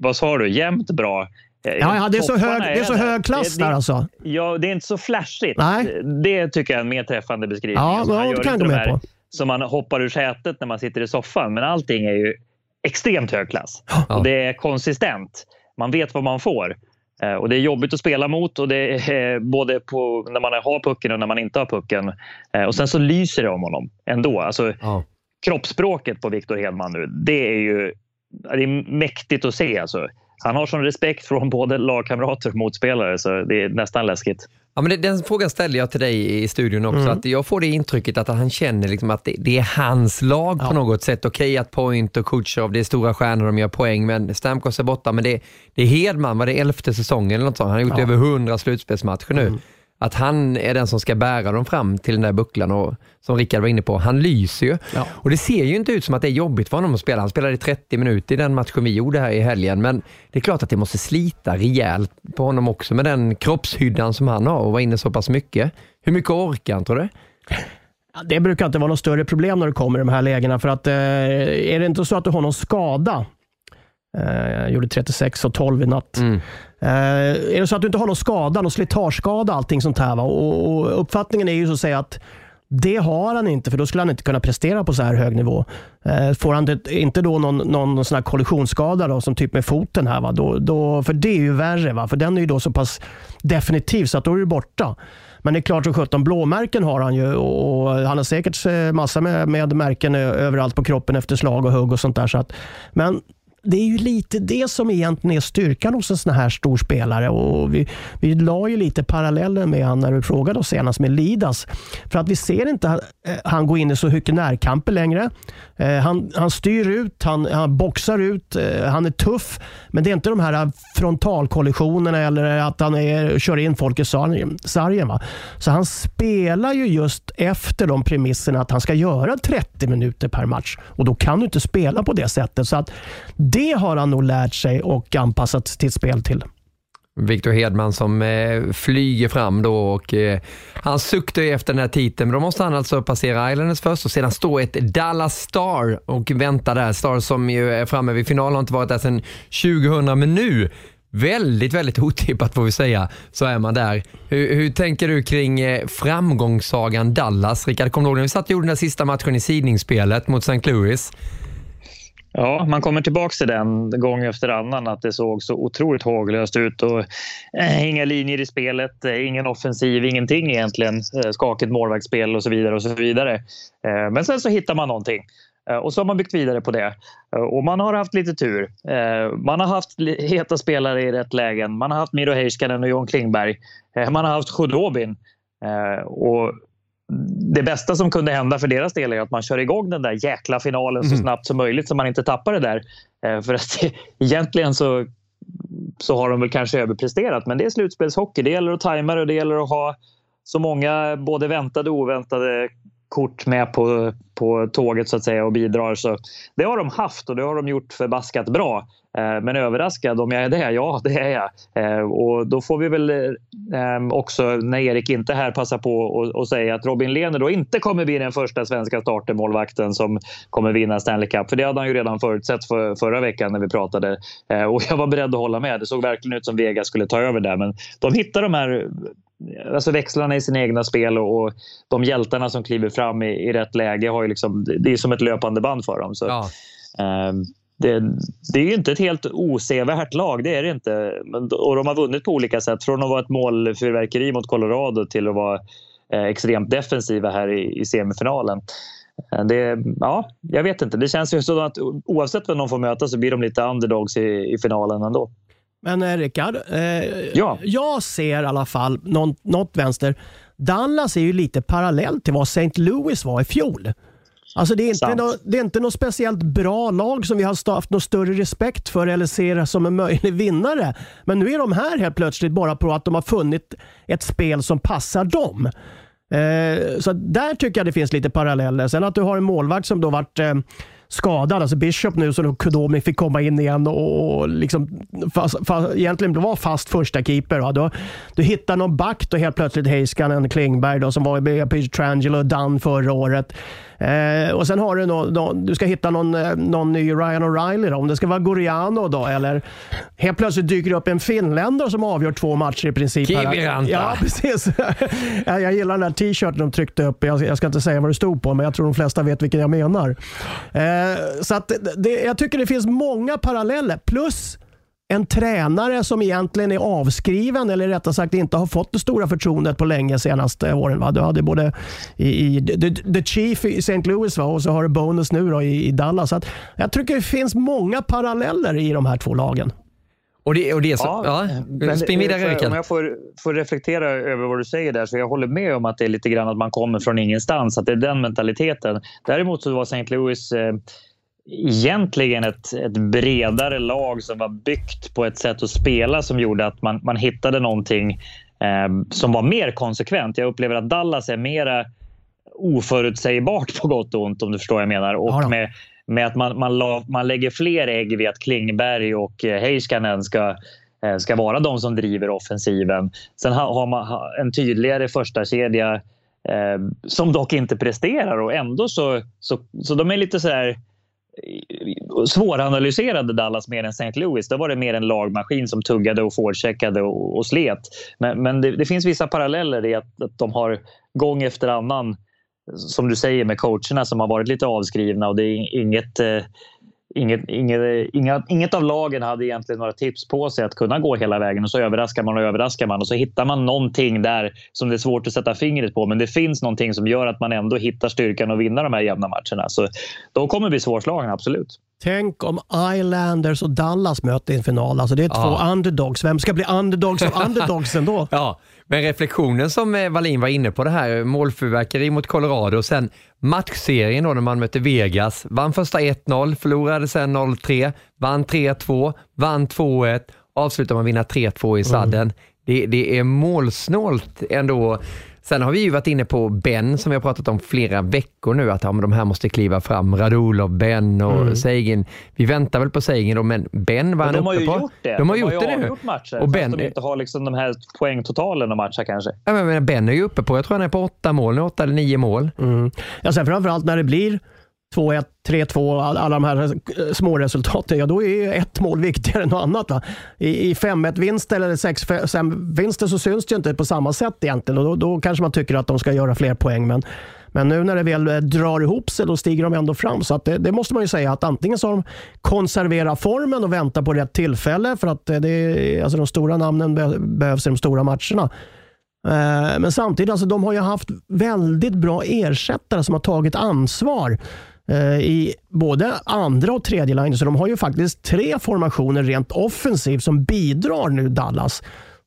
vad sa du, jämnt bra. Ja, ja det är så hög, det är så hög klass Det- där alltså. Ja, det är inte så flashigt. Nej. Det tycker jag är en mer träffande beskrivning. Ja, Alltså, ja, det kan jag gå med här på. Som man hoppar ur sätet när man sitter i soffan. Men allting är ju extremt hög klass. Ja. Och det är konsistent. Man vet vad man får. Eh, Och Det är jobbigt att spela mot och det är både på när man har pucken och när man inte har pucken. Eh, Och sen så lyser det om honom ändå. Alltså, Ja. kroppsspråket på Victor Hedman nu, det är ju det är mäktigt att se. Alltså. Han har sån respekt från både lagkamrater och motspelare så det är nästan läskigt. Ja, men den frågan ställde jag till dig i studion också. Att jag får det intrycket att han känner liksom att det, det är hans lag på något sätt. Okej att Point och Kutjerov, det är stora stjärnor, de gör poäng, men Stamkos är borta. Men det, det är Hedman, var det elfte säsongen eller något sånt? Han har gjort över hundra slutspelsmatcher nu. Att han är den som ska bära dem fram till den där bucklan och som Rickard var inne på, han lyser ju. Ja. Och det ser ju inte ut som att det är jobbigt för honom att spela. Han spelade i 30 minuter i den matchen vi gjorde här i helgen, men det är klart att det måste slita rejält på honom också med den kroppshyddan som han har och var inne så pass mycket. Hur mycket orkar han tror du? Det brukar inte vara något större problem när du kommer i de här lägena. För att, eh, är det inte så att du har någon skada, eh, jag gjorde 36 och 12 i natt. Mm. Eh, är det så att du inte har någon skada, någon slitageskada, allting sånt här. Va? Och, och uppfattningen är ju så att säga att det har han inte, för då skulle han inte kunna prestera på så här hög nivå. Eh, får han det, inte då någon, någon sån här kollisionsskada då, som typ med foten här, va? Då, då, för det är ju värre. Va? För den är ju då så pass definitiv så att då är du borta. Men det är klart som sjutton, blåmärken har han ju och han har säkert eh, massa med, med märken överallt på kroppen efter slag och hugg och sånt där. Så att, men det är ju lite det som egentligen är styrkan hos en sån här stor spelare. Och vi, vi la ju lite paralleller med han när du frågade oss senast med Lidas. För att vi ser inte att eh, han gå in i så mycket närkamper längre. Eh, han, han styr ut, han, han boxar ut, eh, han är tuff. Men det är inte de här frontalkollisionerna eller att han är, kör in folk i sargen. sargen va? Så han spelar ju just efter de premisserna att han ska göra 30 minuter per match. Och då kan du inte spela på det sättet. Så att det har han nog lärt sig och anpassat sitt spel till. Victor Hedman som eh, flyger fram då och eh, han suktar ju efter den här titeln, men då måste han alltså passera Islanders först och sedan stå ett Dallas Star och vänta där. Star som ju är framme vid finalen har inte varit där sedan 2000, men nu Väldigt, väldigt otippat får vi säga, så är man där. Hur, hur tänker du kring eh, framgångssagan Dallas? Rickard, kommer du ihåg när vi satt och gjorde den där sista matchen i sidningsspelet mot St. Louis? Ja, man kommer tillbaka till den gång efter annan att det såg så otroligt håglöst ut och eh, inga linjer i spelet, eh, ingen offensiv, ingenting egentligen. Eh, skakigt målvaktsspel och så vidare och så vidare. Eh, men sen så hittar man någonting eh, och så har man byggt vidare på det. Eh, och man har haft lite tur. Eh, man har haft heta spelare i rätt lägen. Man har haft Miro Heiskanen och John Klingberg. Man har haft Khudobin. Och det bästa som kunde hända för deras del är att man kör igång den där jäkla finalen så mm. snabbt som möjligt så man inte tappar det där. Eh, för att egentligen så, så har de väl kanske överpresterat men det är slutspelshockey. Det gäller att tajma det och det gäller att ha så många både väntade och oväntade kort med på, på tåget så att säga och bidrar. Så det har de haft och det har de gjort förbaskat bra. Eh, men överraskad om jag är det? Ja, det är jag. Eh, och då får vi väl eh, också, när Erik inte är här, passa på och säga att Robin Lehner då inte kommer bli den första svenska startermålvakten som kommer vinna Stanley Cup. För det hade han ju redan förutsett för, förra veckan när vi pratade. Eh, och jag var beredd att hålla med. Det såg verkligen ut som Vegas skulle ta över där. Men de hittar de här alltså växlarna i sina egna spel och, och de hjältarna som kliver fram i, i rätt läge har ju liksom, det är som ett löpande band för dem. Så, ja. eh, det, det, är ju inte ett helt osevärt lag, det är det inte. Och de har vunnit på olika sätt. Från att vara ett målfyrverkeri mot Colorado till att vara eh, extremt defensiva här i, i semifinalen. Eh, det, ja, jag vet inte. Det känns ju som att oavsett vem de får möta så blir de lite underdogs i, i finalen ändå. Men eh, Rickard, eh, ja. jag ser i alla fall någon, något vänster. Dallas är ju lite parallellt till vad St. Louis var i fjol. Alltså det, är inte no, det är inte något speciellt bra lag som vi har haft någon större respekt för eller ser som en möjlig vinnare. Men nu är de här helt plötsligt bara på att de har funnit ett spel som passar dem. Eh, så där tycker jag det finns lite paralleller. Sen att du har en målvakt som då varit eh, skadad. Alltså Bishop nu, så Kudomi fick komma in igen och, och liksom, fast, fast, egentligen var fast första keeper. Va? Då, du hittar någon back då helt plötsligt Heiskanen, Klingberg då, som var med Trangelo och Dunn förra året. Eh, och sen har du någon, någon, du ska hitta någon, eh, någon ny Ryan O'Reilly då, om det ska vara Goriano då eller helt plötsligt dyker det upp en finländare som avgör två matcher i princip. Kiviranta. Ja, precis. jag gillar den där t-shirten de tryckte upp. Jag, jag, ska inte säga vad det stod på, men jag tror de flesta vet vilken jag menar. Eh, så att det, jag tycker det finns många paralleller. Plus en tränare som egentligen är avskriven eller rättare sagt inte har fått det stora förtroendet på länge senaste åren. Va? Du hade både i, i the, the, Chief i St. Louis va? och så har du Bonus nu då i, i Dallas. Så jag tycker det finns många paralleller i de här två lagen. Och det, och det så, ja, ja, spring vidare Om jag får, får reflektera över vad du säger där så jag håller med om att det är lite grann att man kommer från ingenstans, att det är den mentaliteten. Däremot så var St. Louis eh, egentligen ett, ett bredare lag som var byggt på ett sätt att spela som gjorde att man, man hittade någonting eh, som var mer konsekvent. Jag upplever att Dallas är mer oförutsägbart på gott och ont om du förstår vad jag menar. Och med, med att man, man, la, man lägger fler ägg vid att Klingberg och eh, Heiskanen ska, eh, ska vara de som driver offensiven. Sen har, har man en tydligare första kedja eh, som dock inte presterar och ändå så, så, så de är lite så här svåranalyserade Dallas mer än St. Louis. Då var det mer en lagmaskin som tuggade och forecheckade och, och slet. Men, men det, det, finns vissa paralleller i att, att de har gång efter annan, som du säger med coacherna som har varit lite avskrivna och det är inget eh, Inget, inget, inga, inget av lagen hade egentligen några tips på sig att kunna gå hela vägen och så överraskar man och överraskar man och så hittar man någonting där som det är svårt att sätta fingret på. Men det finns någonting som gör att man ändå hittar styrkan att vinna de här jämna matcherna. Så de kommer bli svårslagna, absolut. Tänk om Islanders och Dallas möter i en final. Alltså det är två ja. underdogs. Vem ska bli underdogs av underdogs ändå? ja, men reflektionen som eh, Wallin var inne på det här, målfyrverkeri mot Colorado och sen matchserien då när man mötte Vegas. Vann första 1-0, förlorade sen 0-3, vann 3-2, vann 2-1, avslutar med att vinna 3-2 i sadden. Mm. Det, det är målsnålt ändå Sen har vi ju varit inne på Ben som vi har pratat om flera veckor nu, att ja, men de här måste kliva fram. Radulov, Ben och mm. Seigin. Vi väntar väl på Seigin då, men Ben var han uppe på. De har ju gjort det. De har de gjort har det nu. matcher, och ben, de inte har liksom de här poängtotalen att matcha kanske. Ja, men Ben är ju uppe på, jag tror han är på åtta mål nu, åtta eller nio mål. Mm. Ja, sen framförallt när det blir 2-1, 3-2, alla de här eh, små resultaten, ja då är ett mål viktigare än något annat. Va? I, i 5-1-vinster eller 6-5-vinster så syns det ju inte på samma sätt egentligen och då, då kanske man tycker att de ska göra fler poäng. Men, men nu när det väl eh, drar ihop sig, då stiger de ändå fram. Så att det, det måste man ju säga att antingen så har de konserverat formen och väntar på rätt tillfälle för att eh, det, alltså de stora namnen behövs i de stora matcherna. Men samtidigt, alltså, de har ju haft väldigt bra ersättare som har tagit ansvar i både andra och tredje line. Så de har ju faktiskt tre formationer rent offensivt som bidrar nu Dallas.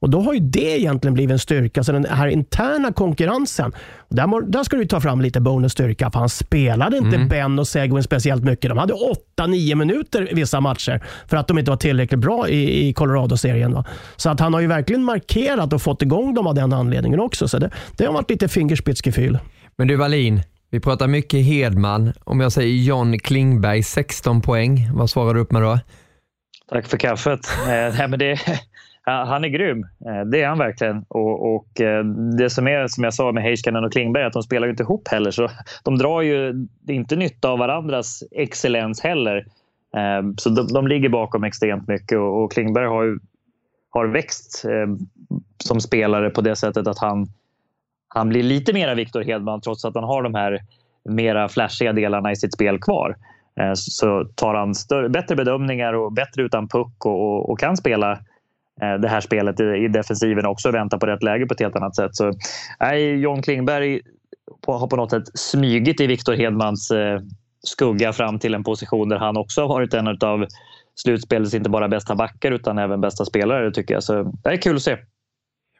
Och Då har ju det egentligen blivit en styrka. Så den här interna konkurrensen, där, där ska du ta fram lite bonus styrka. För han spelade inte mm. Ben och Seguin speciellt mycket. De hade 8-9 minuter vissa matcher för att de inte var tillräckligt bra i, i Colorado-serien. Så att han har ju verkligen markerat och fått igång dem av den anledningen också. Så det, det har varit lite fingerspitzgefühl. Men du Wallin, vi pratar mycket Hedman. Om jag säger John Klingberg, 16 poäng. Vad svarar du upp med då? Tack för kaffet. Eh, nej, men det, han är grym. Eh, det är han verkligen. Och, och eh, det som är som jag sa med Heiskanen och Klingberg, att de spelar ju inte ihop heller. Så de drar ju inte nytta av varandras excellens heller. Så de, de ligger bakom extremt mycket och, och Klingberg har ju har växt som spelare på det sättet att han han blir lite mera Victor Hedman trots att han har de här mera flashiga delarna i sitt spel kvar. Eh, så tar han större, bättre bedömningar och bättre utan puck och, och, och kan spela eh, det här spelet i, i defensiven också och vänta på rätt läge på ett helt annat sätt. Så, nej, John Klingberg har på något sätt smygit i Victor Hedmans eh, skugga fram till en position där han också har varit en av slutspelets inte bara bästa backar utan även bästa spelare tycker jag. Så det är kul att se.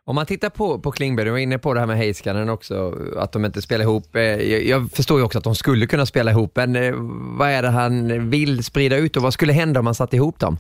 Om man tittar på, på Klingberg, du var inne på det här med Heiskanen också, att de inte spelar ihop. Eh, jag, jag, förstår ju också att de skulle kunna spela ihop, men eh, vad är det han vill sprida ut och vad skulle hända om man satte ihop dem?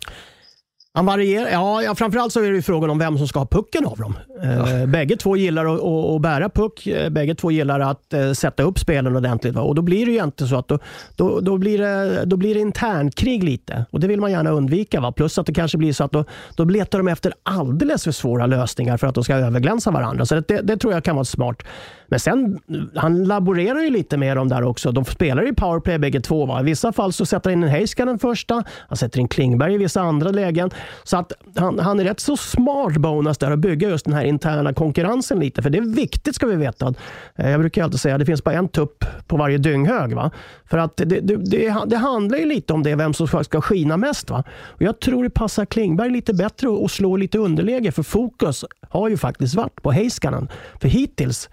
Han varierar. Ja, ja, framförallt så är det frågan om vem som ska ha pucken av dem. Ja. Eh, bägge två gillar att, att, att bära puck. Eh, bägge två gillar att uh, sätta upp spelen ordentligt. Va? Och Då blir det ju inte så att då, då, då, blir det, då blir det internkrig lite. Och Det vill man gärna undvika. Va? Plus att det kanske blir så att då, då letar de efter alldeles för svåra lösningar för att de ska överglänsa varandra. Så det, det tror jag kan vara smart. Men sen, han laborerar ju lite med dem där också. De spelar ju powerplay bägge två. Va? I vissa fall så sätter han in en Heiskanen första. Han sätter in Klingberg i vissa andra lägen. Så att han, han är rätt så smart bonus där att bygga just den här interna konkurrensen lite. För det är viktigt ska vi veta. Eh, jag brukar alltid säga att det finns bara en tupp på varje dynghög. Va? För att det, det, det, det handlar ju lite om det, vem som ska skina mest. Va? Och jag tror det passar Klingberg lite bättre att slå lite underläge. För fokus har ju faktiskt varit på Heiskanen. För hittills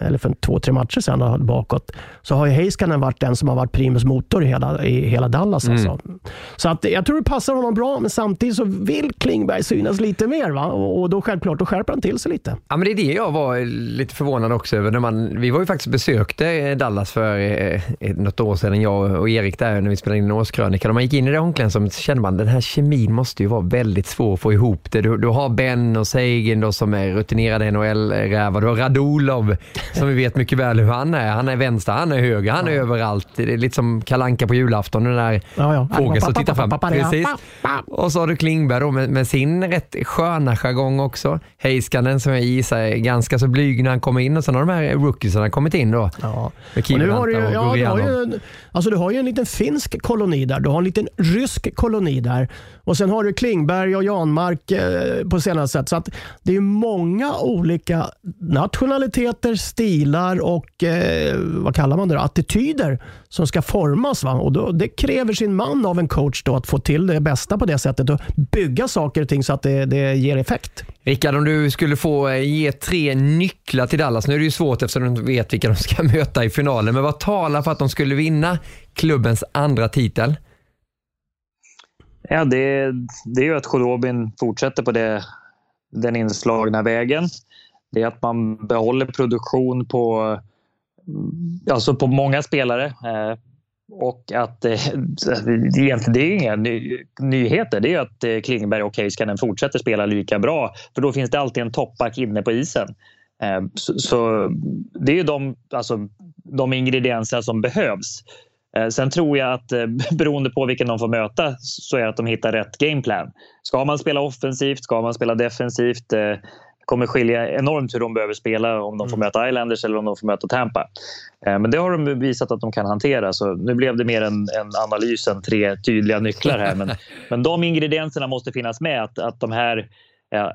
eller för två, tre matcher sedan bakåt, så har ju Heiskanen varit den som har varit primus motor i hela, i hela Dallas. Mm. Alltså. Så att, jag tror det passar honom bra, men samtidigt så vill Klingberg synas lite mer. Va? Och, då självklart, då skärper han till sig lite. Ja, men det är det jag var lite förvånad också över. När man, vi var ju faktiskt besökte Dallas för eh, något år sedan, jag och Erik där, när vi spelade in en årskrönika. När man gick in i det omklädningsrummet så kände man den här kemin måste ju vara väldigt svår att få ihop det. Du, du har Ben och Seigin då, som är rutinerade NHL-rävar. Du har Radulov som vi vet mycket väl hur han är. Han är vänster, han är höger, han är ja. överallt. Det är lite som kalanka på julafton, den där ja, ja. Fågeln som tittar fram. Precis. Och så har du Klingberg då med, med sin rätt sköna jargong också. Heiskanen som jag gissar är ganska så blyg när han kommer in och sen har de här rookiesarna kommit in då. Ja. och nu har du, ja, du, har ju, alltså du har ju en liten finsk koloni där. Du har en liten rysk koloni där. Och sen har du Klingberg och Janmark eh, på senare sätt. Så att det är många olika nationaliteter, stilar och eh, vad kallar man det då? attityder som ska formas. Va? Och då, det kräver sin man av en coach då, att få till det bästa på det sättet och bygga saker och ting så att det, det ger effekt. Rickard, om du skulle få eh, ge tre nycklar till Dallas. Nu är det ju svårt eftersom du inte vet vilka de ska möta i finalen. Men vad talar för att de skulle vinna klubbens andra titel? Ja, det, det är ju att Khorobin fortsätter på det, den inslagna vägen. Det är att man behåller produktion på, alltså på många spelare. Och att eh, det är inga ny, nyheter. Det är att eh, Klingberg och Heiskanen fortsätter spela lika bra. För då finns det alltid en toppback inne på isen. Eh, så, så det är ju de, alltså, de ingredienser som behövs. Eh, sen tror jag att eh, beroende på vilken de får möta så är det att de hittar rätt gameplan. Ska man spela offensivt? Ska man spela defensivt? Kommer skilja enormt hur de behöver spela om de får Mm. möta Islanders eller om de får möta Tampa. Eh, Men det har de visat att de kan hantera. Så nu blev det mer en, en analys än tre tydliga nycklar här. Men, men de ingredienserna måste finnas med. Att, att, de här, eh,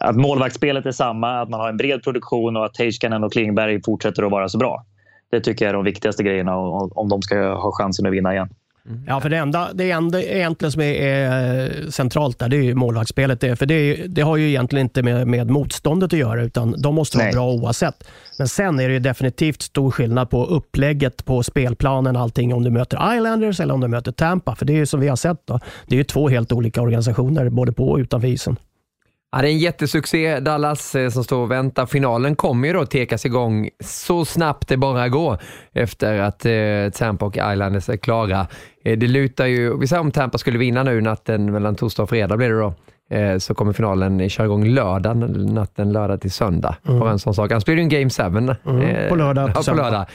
att målvaktsspelet är samma, att man har en bred produktion och att Heiskanen och Klingberg fortsätter att vara så bra. Det tycker jag är de viktigaste grejerna om de ska ha chansen att vinna igen. Ja, för det enda, det enda egentligen som är, är centralt där, det är ju målvaktsspelet. Det, för det, det har ju egentligen inte med, med motståndet att göra, utan de måste vara bra oavsett. Men sen är det definitivt stor skillnad på upplägget på spelplanen, allting om du möter Islanders eller om du möter Tampa. För det är ju som vi har sett, då, det är ju två helt olika organisationer, både på och utanför isen. Ja, det är en jättesuccé, Dallas, eh, som står och väntar. Finalen kommer ju då tekas igång så snabbt det bara går efter att eh, Tampa och Islanders är klara. Eh, det lutar ju, vi säger om Tampa skulle vinna nu natten mellan torsdag och fredag blir det då, eh, så kommer finalen köra igång lördag, natten lördag till söndag. Bara en sån sak. Annars blir det ju en Game 7. Mm, på lördag Ja, på lördag.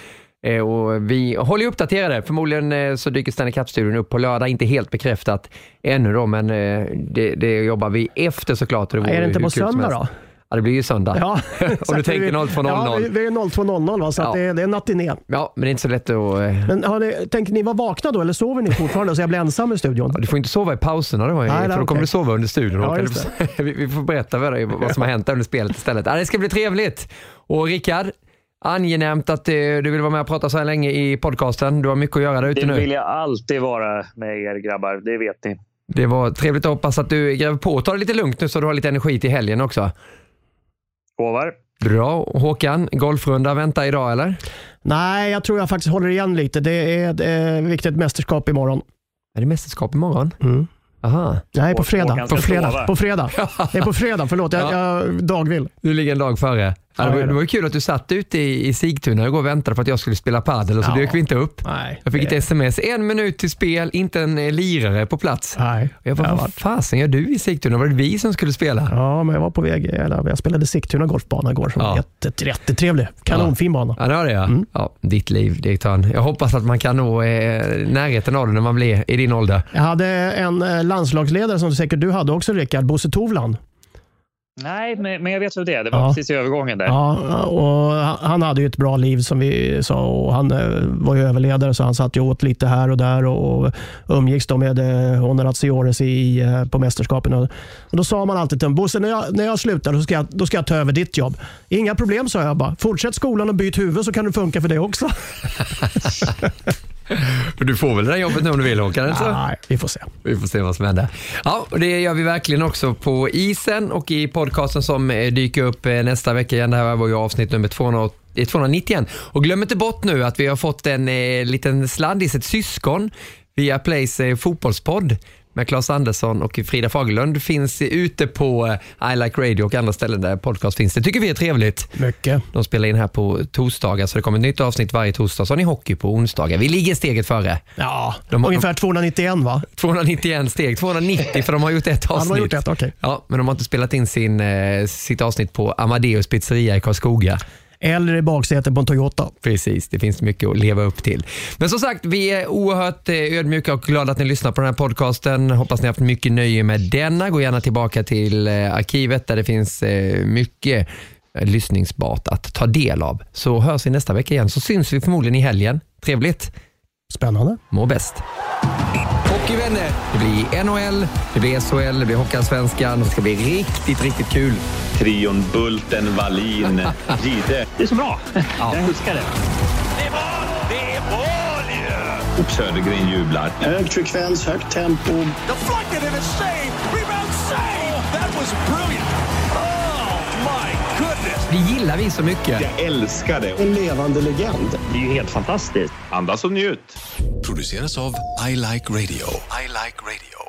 Eh, Och vi håller uppdaterade. Förmodligen eh, så dyker Stanley Cup-studion upp på lördag. Inte helt bekräftat ännu då, men eh, det, det jobbar vi efter såklart. och Är det inte på söndag då? Ja, det blir ju söndag. Ja. Om du tänker 02.00. Ja, vi är 02.00, va? så Ja. det, är- det är nattiné. Ja, men det är inte så lätt att... Men har ni, tänker ni vara vakna då, eller sover ni fortfarande så jag blir ensam i studion? Du får inte sova i pauserna då, Nej, för då kommer okej. du sova under studion. Ja, vi, vi får berätta dig vad som har hänt under spelet istället. Ja, det ska bli trevligt. Och Rickard, angenämt att eh, du vill vara med och prata så här länge i podcasten. Du har mycket att göra där ute Det nu. vill jag alltid vara med er grabbar, det vet ni. Det var trevligt att hoppas att du gräver på. Ta det lite lugnt nu så du har lite energi till helgen också. Lovar. Bra. Håkan, golfrunda väntar idag eller? Nej, jag tror jag faktiskt håller igen lite. Det är ett eh, viktigt mästerskap imorgon. Är det mästerskap imorgon? Mm. Aha. Nej, på Och- fredag. På fredag. På fredag. Det är på fredag, förlåt. Jag, Ja. jag dagvill. Du ligger en dag före. Ja, det, var, Ja, det var ju kul att du satt ute i, i Sigtuna igår och väntade på att jag skulle spela padel och så Ja. dök vi inte upp. Nej. Jag fick ett sms, en minut till spel, inte en eh, lirare på plats. Nej. Och jag bara, Jag vad fasen gör du i Sigtuna? Var det vi som skulle spela? Ja, men jag var på väg. Eller, jag spelade Sigtuna golfbana igår. Som Ja. var jätte, jättetrevlig. Kanonfin bana. Ja, det var det ja. ja. Ditt liv, direktören. Jag hoppas att man kan nå eh, närheten av det när man blir i din ålder. Jag hade en eh, landslagsledare som säkert du hade också Rickard, Bosse Tovland. Nej, men, men jag vet vem det är. Det var Ja. precis i övergången där. Ja, och han- hade ju ett bra liv som vi sa och han eh, var ju överledare så han satt ju åt lite här och där och umgicks då med eh, Honoraziores i, eh, på mästerskapen. Och, då sa man alltid till honom, Bosse när jag, när jag slutar då ska, jag, då ska jag ta över ditt jobb. Inga problem sa jag bara. Fortsätt skolan och byt huvud så kan det funka för det också. Du får väl det där jobbet nu om du vill Håkan? Nej, vi får se. Vi får se vad som händer. Ja, och det gör vi verkligen också på isen och i podcasten som eh, dyker upp eh, nästa vecka igen. Det här var ju avsnitt nummer 280 eh, 291. Och glöm inte bort nu att vi har fått en eh, liten sladdis, ett syskon via Plays eh, fotbollspodd med Claes Andersson och Frida Fagerlund finns ute på eh, I Like Radio och andra ställen där podcast finns. Det tycker vi är trevligt. Mycket. De spelar in här på torsdagar så det kommer ett nytt avsnitt varje torsdag. Så har ni hockey på onsdagar. Vi ligger steget före. Ja, De har- ungefär 291 va? 291 steg, 290 för de har gjort ett Ja, avsnitt. de har gjort ett, okej. Ja, men de har inte spelat in sin, eh, sitt avsnitt på Amadeus pizzeria i Karlskoga. Eller i baksätet på en Toyota. Precis, det finns mycket att leva upp till. Men som sagt, vi är oerhört eh, ödmjuka och glada att ni lyssnar på den här podcasten. Hoppas ni har haft mycket nöje med denna. Gå gärna tillbaka till eh, arkivet där det finns eh, mycket lyssningsbart att ta del av. Så hörs vi nästa vecka igen, så syns vi förmodligen i helgen. Trevligt! Spännande. Må bäst. Hockeyvänner, det blir NHL, det blir SHL, det blir Hockeyallsvenskan. Det ska bli riktigt, riktigt kul. Trion Bulten, Wallin, Gide. Det är så bra. Jag älskar det. Det är mål! Det är mål ju! Södergren jublar. Hög frekvens, högt tempo. Deflected and a save! Rebound save! That was brilliant! Goodness! Det gillar vi så mycket. Jag älskar det. En levande legend. Det är ju helt fantastiskt. Andas och njut. Produceras av I Like Radio. I Like Radio.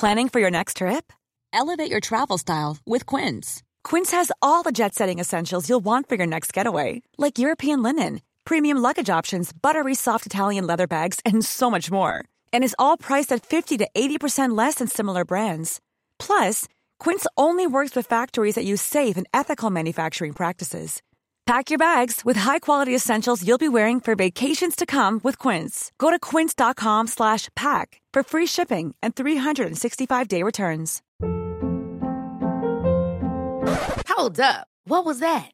Planning for your next trip? Elevate your travel style with Quince. Quince has all the jet setting essentials you'll want for your next getaway, like European linen, premium luggage options, buttery soft Italian leather bags, and so much more. And is all priced at 50 to 80% less than similar brands. Plus, Quince only works with factories that use safe and ethical manufacturing practices. Pack your bags with high-quality essentials you'll be wearing for vacations to come with Quince. Go to quince.com/pack for free shipping and 365-day returns. Hold up. What was that?